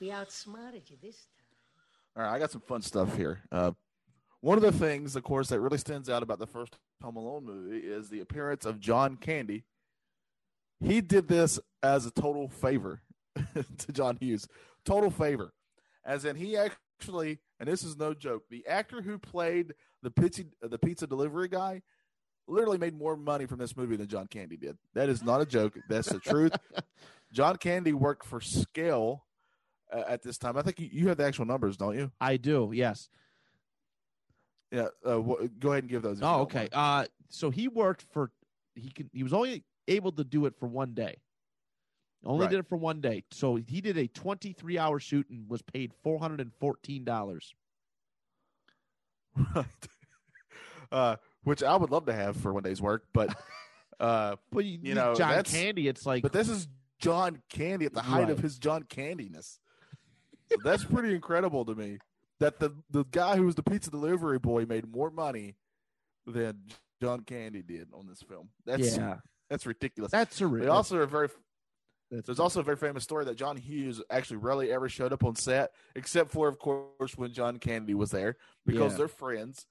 We outsmarted you this time. All right, I got some fun stuff here. Uh, one of the things, of course, that really stands out about the first Home Alone movie is the appearance of John Candy. He did this as a total favor to John Hughes. Total favor. As in, he actually, and this is no joke, the actor who played the pizza, the pizza delivery guy literally made more money from this movie than John Candy did. That is not a joke. That's the truth. John Candy worked for Scale at this time. I think you, have the actual numbers, don't you? I do. Yes. Yeah, uh, wh- go ahead and give those. Oh, okay. Uh, so he worked for he can he was only able to do it for one day. Only Right. did it for one day. So he did a 23 hour shoot and was paid $414. right. Uh, which I would love to have for one day's work, but uh, But you, You know, John Candy, it's like but this is John Candy at the height of his John Candiness. That's pretty incredible to me. That the the guy who was the pizza delivery boy made more money than John Candy did on this film. That's yeah, that's ridiculous. that's a They also are very that's There's also a very famous story that John Hughes actually rarely ever showed up on set, except for, of course, when John Candy was there, because Yeah. they're friends.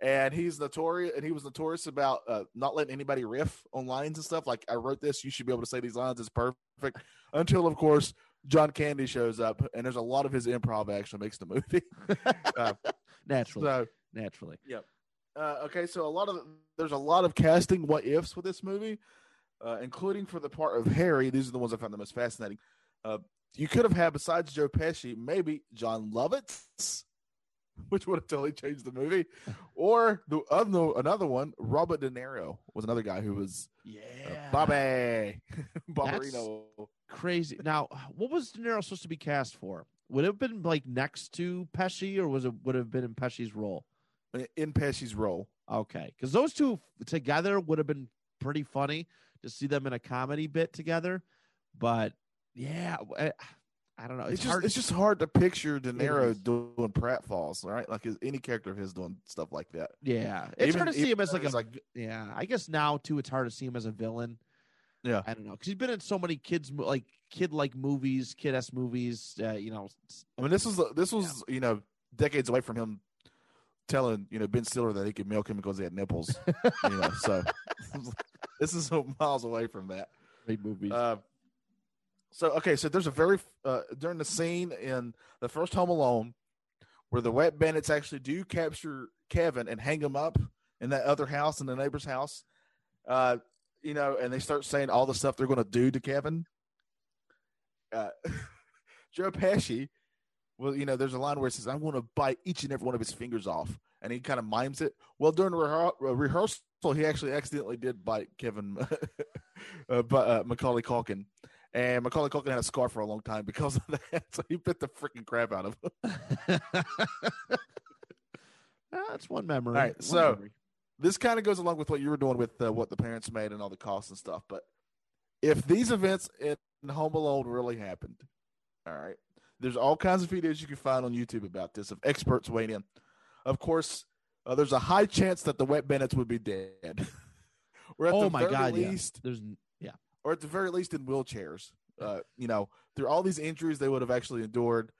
And he's notorious, and he was notorious about uh, not letting anybody riff on lines and stuff. Like, I wrote this, you should be able to say these lines. It's perfect. Until, of course, John Candy shows up, and there's a lot of his improv actually makes the movie. uh, naturally, so, naturally. uh, okay, so a lot of there's a lot of casting what ifs with this movie, uh, including for the part of Harry. These are the ones I found the most fascinating. Uh, you could have had besides Joe Pesci, maybe Jon Lovitz, which would have totally changed the movie, or the other another one, Robert De Niro was another guy who was uh, Yeah, Bobby Barbarino. Crazy. Now, what was De Niro supposed to be cast for? Would it have been like next to Pesci, or was it would have been in Pesci's role? in Pesci's role. Okay, because those two together would have been pretty funny to see them in a comedy bit together. But yeah, I, eh, I don't know. It's, It's, just hard. it's just hard to picture De Niro doing pratfalls, right? Like his, any character of his doing stuff like that. yeah, it's Even- hard to see him as like a he's yeah. I guess now too, it's hard to see him as a villain. Yeah. I don't know because he's been in so many kids like kid like movies, kid s movies. Uh, you know, I mean, this was this was you know decades away from him telling you know Ben Stiller that he could milk him because he had nipples. you know, so this is miles away from that. great movies. Uh, so okay, so there's a very uh, during the scene in the first Home Alone where the wet bandits actually do capture Kevin and hang him up in that other house in the neighbor's house. Uh, you know, and they start saying all the stuff they're going to do to Kevin. Uh, Joe Pesci, well, you know, there's a line where it says, "I'm going to bite each and every one of his fingers off," and he kind of mimes it. Well, during rehe- uh, rehearsal, he actually accidentally did bite Kevin, uh, but uh, Macaulay Culkin, and Macaulay Culkin had a scar for a long time because of that. So he bit the freaking crap out of him. That's one memory. All right, one so- memory. This kind of goes along with what you were doing with uh, what the parents made and all the costs and stuff. But if these events in Home Alone really happened, all right, there's all kinds of videos you can find on YouTube about this of experts weighing in. Of course, uh, there's a high chance that the wet bandits would be dead. or at oh the my very god, yeah. least, There's yeah. or at the very least in wheelchairs. Uh, you know, through all these injuries they would have actually endured,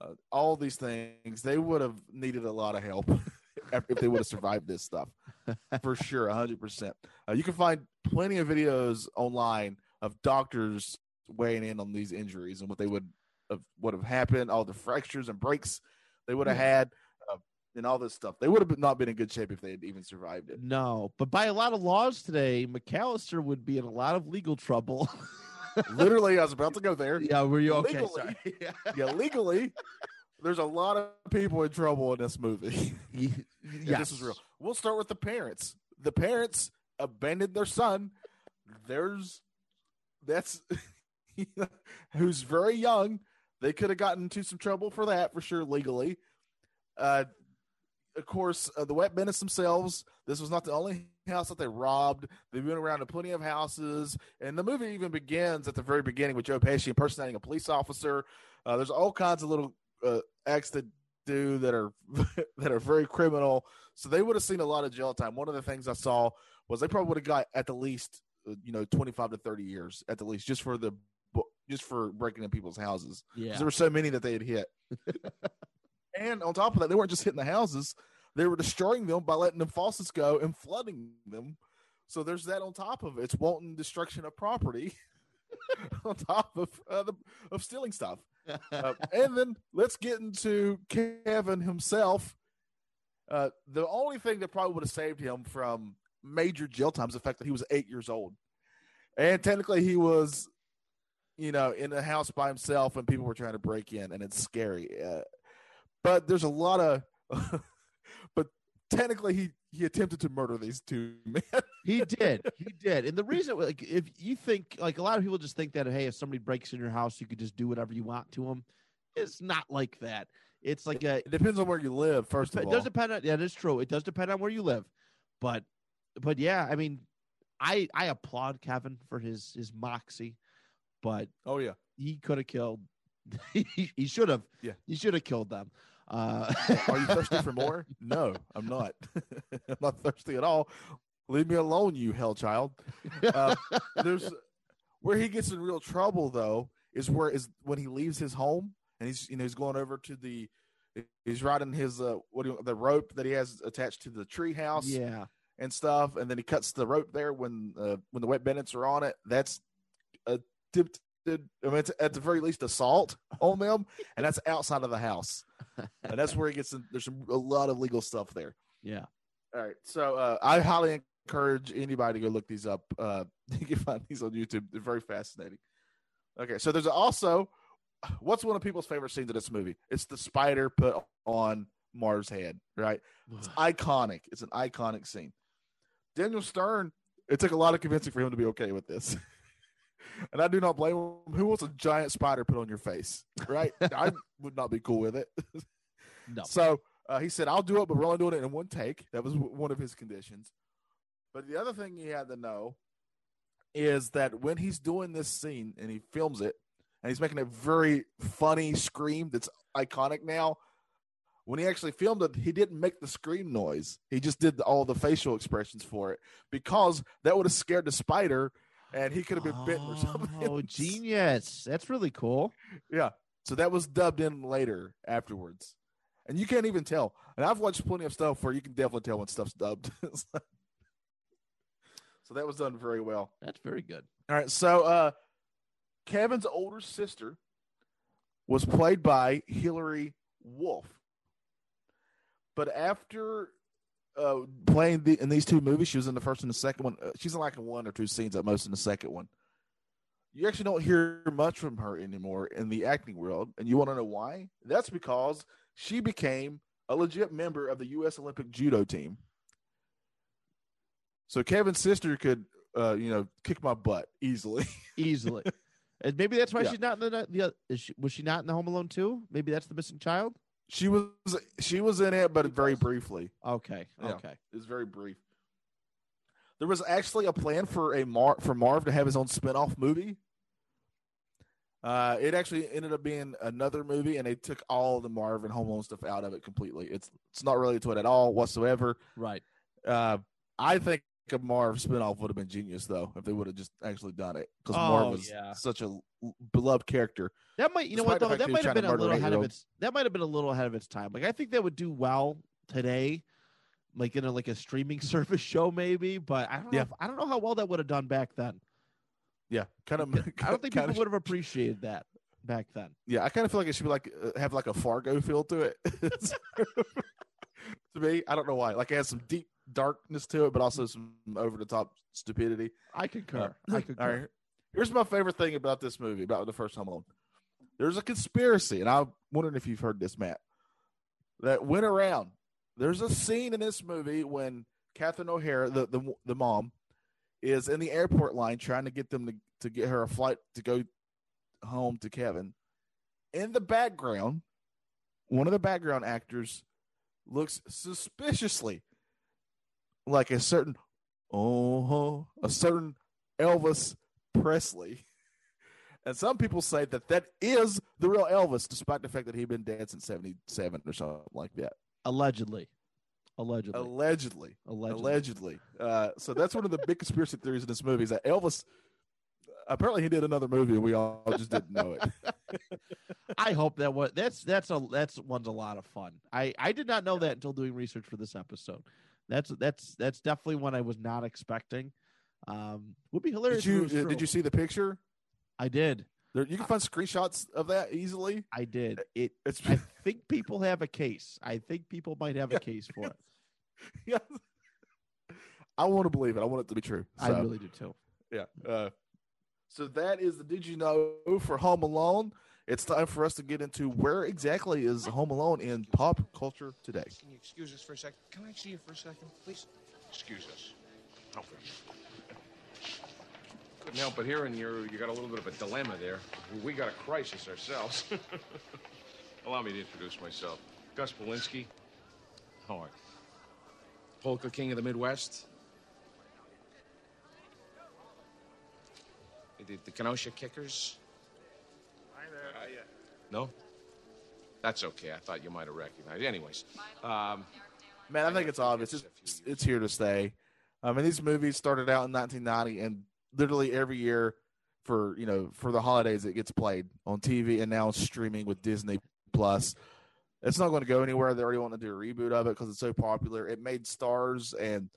uh, all these things, they would have needed a lot of help if they would have survived this stuff. For sure, 100%. Uh, you can find plenty of videos online of doctors weighing in on these injuries and what they would have, would have happened, all the fractures and breaks they would have had, uh, and all this stuff. They would have not been in good shape if they had even survived it. No, but by a lot of laws today, McCallister would be in a lot of legal trouble. Literally, I was about to go there. yeah, were you okay? Legally. Sorry. yeah, legally, there's a lot of people in trouble in this movie. Ye- Yeah, this is real. We'll start with the parents. The parents abandoned their son. There's that's who's very young. They could have gotten into some trouble for that for sure legally. Uh, of course, uh, the wet bandits themselves. This was not the only house that they robbed. They went around to plenty of houses, and the movie even begins at the very beginning with Joe Pesci impersonating a police officer. Uh, there's all kinds of little uh, acts that do that are that are very criminal. So they would have seen a lot of jail time. One of the things I saw was they probably would have got at the least, uh, you know, 25 to 30 years at the least, just for the just for breaking in people's houses. Yeah. There were so many that they had hit. and on top of that, they weren't just hitting the houses; they were destroying them by letting the faucets go and flooding them. So there's that on top of it. It's wanton destruction of property on top of uh, the, of stealing stuff. Uh, and then let's get into Kevin himself. Uh, the only thing that probably would have saved him from major jail time is the fact that he was eight years old, and technically he was, you know, in the house by himself and people were trying to break in, and it's scary. Uh, but there's a lot of, but technically he he attempted to murder these two men. he did. He did. And the reason, like, if you think, like, a lot of people just think that, hey, if somebody breaks in your house, you could just do whatever you want to them. It's not like that. It's like a. It depends on where you live. First of all. It does depend on. Yeah, is true. It does depend on where you live, but, but yeah, I mean, I I applaud Kevin for his his moxie, but oh yeah, he could have killed. he, he should have. Yeah. he should have killed them. Uh, Are you thirsty for more? No, I'm not. I'm not thirsty at all. Leave me alone, you hell child. Uh, there's where he gets in real trouble though is where is when he leaves his home and he's you know he's going over to the he's riding his uh what do you, the rope that he has attached to the tree house yeah, and stuff and then he cuts the rope there when uh, when the wet bandits are on it that's attempted I mean, it's at the very least assault on them, and that's outside of the house, and that's where he gets. In, there's some, a lot of legal stuff there. yeah. All right, so uh, I highly encourage anybody to go look these up. Uh, you can find these on YouTube; they're very fascinating. Okay, so there's also what's one of people's favorite scenes of this movie? It's the spider put on Marv's head. Right? It's iconic. It's an iconic scene. Daniel Stern. It took a lot of convincing for him to be okay with this. And I do not blame him. Who wants a giant spider put on your face? Right? I would not be cool with it. No. So uh, he said, I'll do it, but we're only doing it in one take. That was w- one of his conditions. But the other thing he had to know is that when he's doing this scene and he films it, and he's making a very funny scream that's iconic now. When he actually filmed it, he didn't make the scream noise. He just did all the facial expressions for it because that would have scared the spider, and he could have been bitten or something. Oh, genius! That's really cool. Yeah. So that was dubbed in later afterwards. And you can't even tell. And I've watched plenty of stuff where you can definitely tell when stuff's dubbed. so that was done very well. That's very good. All right. So uh Kevin's older sister was played by Hillary Wolf. But after uh, playing the, in these two movies, she was in the first and the second one. Uh, she's in like one or two scenes at most in the second one. You actually don't hear much from her anymore in the acting world, and you want to know why? That's because she became a legit member of the U.S. Olympic judo team. So Kevin's sister could, uh, you know, kick my butt easily. Easily. and maybe that's why Yeah. she's not in the. the is she, was she not in the Home Alone too? Maybe that's the missing child. She was she was in it, but very briefly. Okay. Yeah. Okay. It was very brief. There was actually a plan for a Mar for Marv to have his own spin-off movie. Uh, it actually ended up being another movie, and they took all the Marv and Home Alone stuff out of it completely. It's it's not related to it at all whatsoever. Right. Uh, I think a Marv spinoff would have been genius though if they would have just actually done it because Oh, Marv was yeah. such a beloved character. That might, you know what though, that might have been a little ahead of its. That might have been a little ahead of its time. Like I think that would do well today, like in a like a streaming service show maybe. But I don't know. Yeah. If, I don't know how well that would have done back then. Yeah, kind of. I don't think people would have appreciated that back then. Yeah, I kind of feel like it should be like uh, have like a Fargo feel to it. to me, I don't know why. Like it has some deep darkness to it, but also some over the top stupidity. I concur. Uh, I concur. Right. Here's my favorite thing about this movie, about the first Home Alone. There's a conspiracy, and I'm wondering if you've heard this, Matt, that went around. There's a scene in this movie when Catherine O'Hara, the, the the mom, is in the airport line trying to get them to, to get her a flight to go home to Kevin. In the background, one of the background actors looks suspiciously like a certain oh a certain Elvis Presley. And some people say that that is the real Elvis, despite the fact that he'd been dead since '77 or something like that. Allegedly. Allegedly. Allegedly, Allegedly. allegedly. Uh, so that's one of the big conspiracy theories in this movie is that Elvis. Apparently, he did another movie, and we all just didn't know it. I hope that was that's that's a that's one's a lot of fun. I I did not know that until doing research for this episode. That's that's that's definitely one I was not expecting. Um, would be hilarious. Did if it you uh, did you see the picture? I did. There, you can find screenshots of that easily. I did. It. It's I think people have a case. I think people might have a case for it. yeah. I want to believe it. I want it to be true. I really do too. Yeah. Uh, so that is the Did You Know for Home Alone. It's time for us to get into where exactly is Home Alone in pop culture today. Can you excuse us for a second? Can I see you for a second, please? Excuse us. Okay. Couldn't help but hearing you you got a little bit of a dilemma there. We got a crisis ourselves. Allow me to introduce myself. Gus Polinski. How are you? Polka King of the Midwest. The, the Kenosha Kickers. No? That's okay. I thought you might have recognized. It. Anyways, um, Man, I think it's obvious. It's, it's here to stay. I mean, these movies started out in 1990, and literally every year for you know for the holidays it gets played on TV, and now it's streaming with Disney Plus. It's not going to go anywhere. They already want to do a reboot of it because it's so popular. It made stars and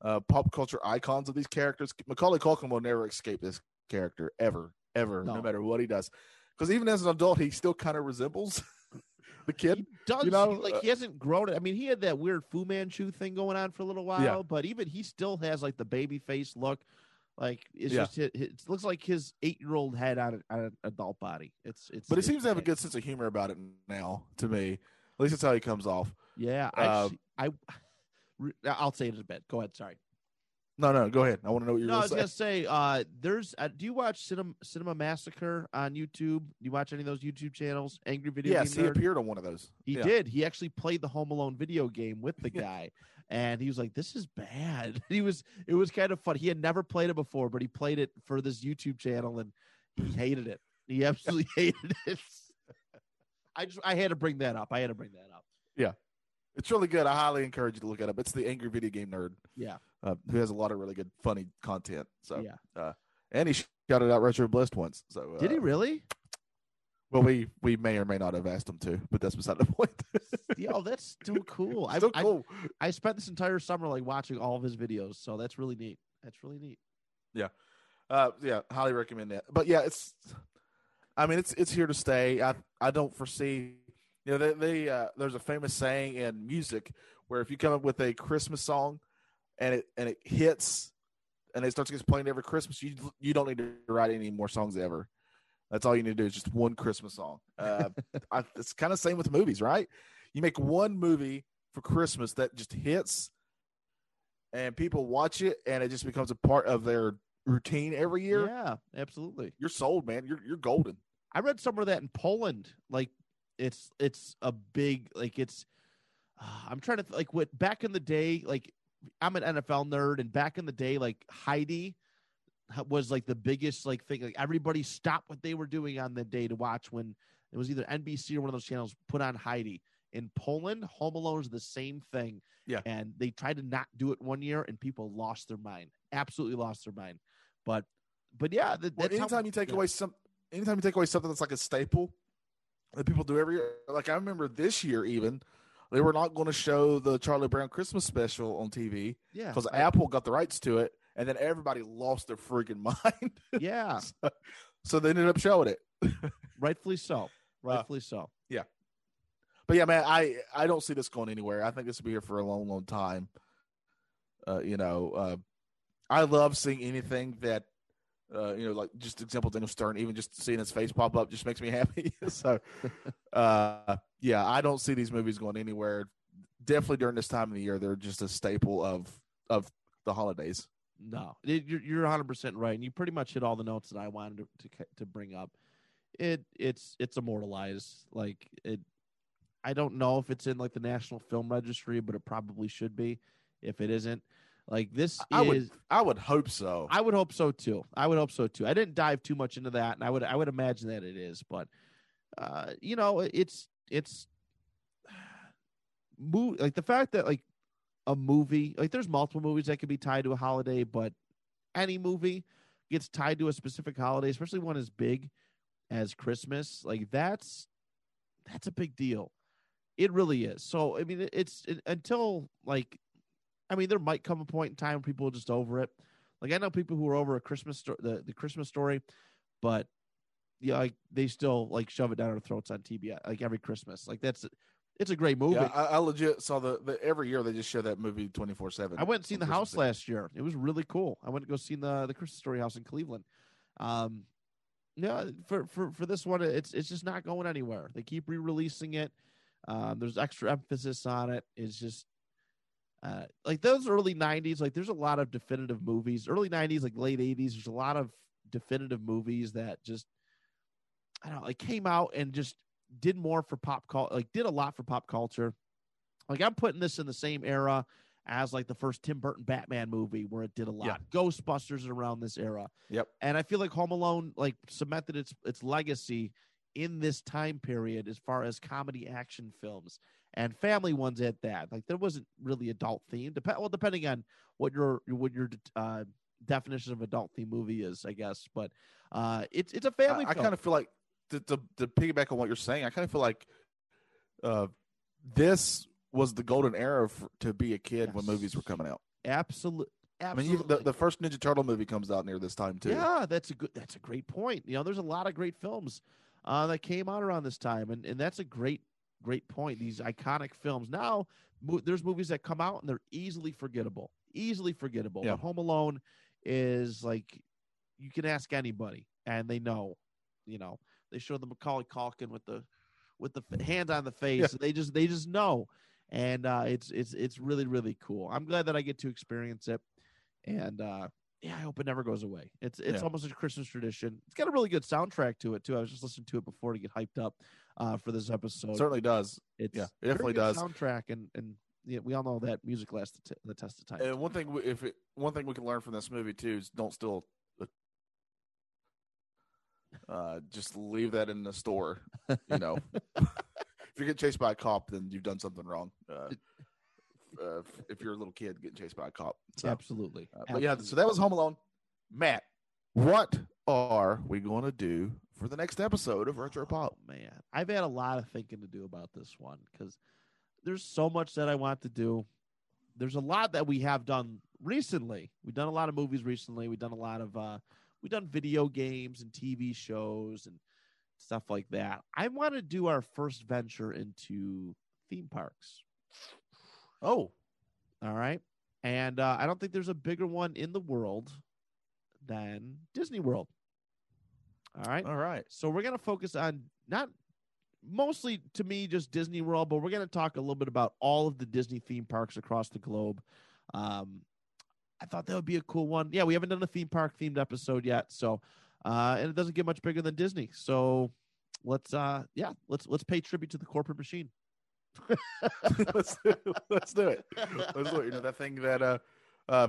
uh, pop culture icons of these characters. Macaulay Culkin will never escape this character ever, ever, no, No. matter what he does. Because even as an adult, he still kind of resembles the kid. Does you know, like he hasn't grown? It. I mean, he had that weird Fu Manchu thing going on for a little while, Yeah. but even he still has like the baby face look. Like it's Yeah. just it, it looks like his eight year old head on, on an adult body. It's it's. But he seems to have a good sense of humor about it now. To me, at least that's how he comes off. Yeah, I, Uh, I. I'll say it in a bit. Go ahead. Sorry. No, no, go ahead. I want to know what you're No, I was to gonna say. say, uh, there's. Uh, do you watch Cinema Cinemassacre on YouTube? Do you watch any of those YouTube channels? Angry Video Yes, he Nerd? appeared on one of those. He Yeah. did. He actually played the Home Alone video game with the guy, and he was like, "This is bad." He was. It was kind of fun. He had never played it before, but he played it for this YouTube channel, and he hated it. He absolutely hated it. I just I had to bring that up. I had to bring that up. It's really good. I highly encourage you to look it up. It's the Angry Video Game Nerd, Yeah. uh, who has a lot of really good, funny content. So, Yeah. uh, and he shouted out Retro Blessed once. So, uh, Did he really? Well, we we may or may not have asked him to, but that's beside the point. Yo, that's still cool. I, I- cool. I spent this entire summer like watching all of his videos, so that's really neat. That's really neat. Yeah, uh, yeah, highly recommend that. But yeah, it's, I mean, it's it's here to stay. I I don't foresee, you know, they, they uh, there's a famous saying in music where if you come up with a Christmas song, and it and it hits, and it starts to get played every Christmas, you you don't need to write any more songs ever. That's all you need to do is just one Christmas song. Uh, I, it's kind of same with movies, right? You make one movie for Christmas that just hits, and people watch it, and it just becomes a part of their routine every year. Yeah, absolutely. You're sold, man. You're you're golden. I read somewhere that in Poland. Like it's it's a big like it's. Uh, I'm trying to th- like what back in the day. Like I'm an NFL nerd, and back in the day, like Heidi was like the biggest like thing. Like everybody stopped what they were doing on the day to watch when it was either NBC or one of those channels put on Heidi. In Poland, Home Alone is the same thing. Yeah. and they tried to not do it one year, and people lost their mind. Absolutely lost their mind. But but yeah, that, Well, that's how- anytime you take yeah. away some, anytime you take away something that's like a staple that people do every year. Like I remember this year, even they were not going to show the Charlie Brown Christmas special on TV yeah, because Apple got the rights to it, and then everybody lost their freaking mind. yeah, so, so they ended up showing it. rightfully so. Rightfully so. Yeah, but yeah, man, I I don't see this going anywhere. I think this will be here for a long, long time. Uh, you know, uh, I love seeing anything that, uh, you know, like just example Daniel Stern, even just seeing his face pop up just makes me happy. so, uh, yeah, I don't see these movies going anywhere. Definitely during this time of the year, they're just a staple of of the holidays. No, you're 100 percent right, and you pretty much hit all the notes that I wanted to, to to bring up. It it's it's immortalized. Like it, I don't know if it's in like the National Film Registry, but it probably should be. If it isn't, like this I is. would I would hope so. I would hope so too. I would hope so too. I didn't dive too much into that, and I would I would imagine that it is, but uh, you know, it's it's move like the fact that like a movie like there's multiple movies that could be tied to a holiday, but any movie gets tied to a specific holiday, especially one as big as Christmas, like that's that's a big deal. It really is. So I mean, it's it, until like, I mean, there might come a point in time where people are just over it. Like I know people who are over a Christmas sto- the the Christmas story, but yeah, like they still like shove it down our throats on TV like every Christmas. Like that's it's a great movie. Yeah, I, I legit saw the, the every year they just show that movie twenty four seven. I went and seen the house last year. It was really cool. I went to go see the the Christmas Story house in Cleveland. Um, yeah, for for for this one, it's it's just not going anywhere. They keep re releasing it. Um, there's extra emphasis on it. It's just uh, like those early '90s. Like there's a lot of definitive movies. Early '90s, like late '80s. There's a lot of definitive movies that just I don't know, like came out and just did more for pop culture. Like did a lot for pop culture. Like I'm putting this in the same era as like the first Tim Burton Batman movie where it did a lot. Yeah. Ghostbusters around this era. Yep. And I feel like Home Alone like cemented its its legacy in this time period as far as comedy action films and family ones at that. Like there wasn't really adult themed. Dep- well, depending on what your what your uh, definition of adult theme movie is, I guess. But uh, it's it's a family. I, I kind of feel like to, to to piggyback on what you're saying. I kind of feel like uh, this was the golden era for, to be a kid when movies were coming out. Absolutely. I mean, you, the, the first Ninja Turtle movie comes out near this time too. Yeah, that's a good. That's a great point. You know, there's a lot of great films uh, that came out around this time, and and that's a great great point. These iconic films. Now, mo- there's movies that come out and they're easily forgettable, easily forgettable. Yeah. But Home Alone is like you can ask anybody, and they know. You know, they show the Macaulay Culkin with the with the f- hand on the face. Yeah. They just they just know, and uh, it's it's it's really really cool. I'm glad that I get to experience it, and uh, yeah, I hope it never goes away. It's it's Yeah. almost a Christmas tradition. It's got a really good soundtrack to it too. I was just listening to it before to get hyped up uh, for this episode. certainly does. it's yeah, it definitely does. soundtrack, and and yeah, we all know that music lasts the, t- the test of time. And one thing, we- if it, one thing we can learn from this movie too is don't steal. Uh, just leave that in the store. You know, if you get chased by a cop, then you've done something wrong. Uh, uh, if you're a little kid getting chased by a cop, so, Absolutely. uh, but yeah, so that was Home Alone. Matt, what are we going to do for the next episode of Retro Pop? Oh, man, I've had a lot of thinking to do about this one because there's so much that I want to do. There's a lot that we have done recently. We've done a lot of movies recently. We've done a lot of uh we've done video games and TV shows and stuff like that. I want to do our first venture into theme parks. Oh, All right. And uh, I don't think there's a bigger one in the world than Disney World. All right. all right. So we're going to focus on not mostly to me just Disney World, but we're going to talk a little bit about all of the Disney theme parks across the globe. Um, I thought that would be a cool one. Yeah, we haven't done a theme park themed episode yet, so uh, and it doesn't get much bigger than Disney. So let's uh, yeah, let's let's pay tribute to the corporate machine. let's, let's do it. Let's do it. You know that thing that uh, uh,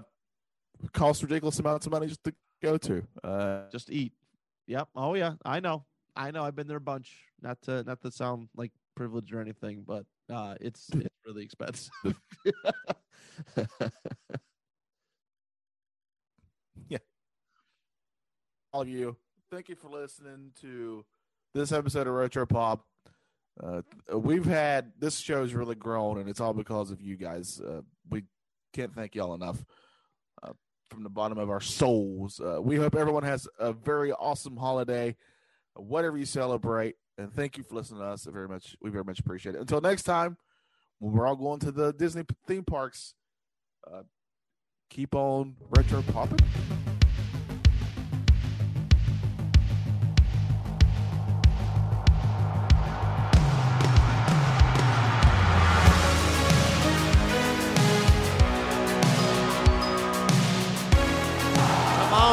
costs ridiculous amounts of money just to go to. Uh, Just eat. Yep. Oh yeah, I know. I know. I've been there a bunch. Not to not to sound like privileged or anything, but uh, it's it's really expensive. Yeah. All of you, thank you for listening to this episode of Retro Pop. Uh, we've had this show's really grown, and it's all because of you guys. Uh, we can't thank y'all enough from the bottom of our souls. Uh, we hope everyone has a very awesome holiday, whatever you celebrate. And thank you for listening to us. Very much, we very much appreciate it. Until next time, when we're all going to the Disney theme parks, uh, keep on retro popping.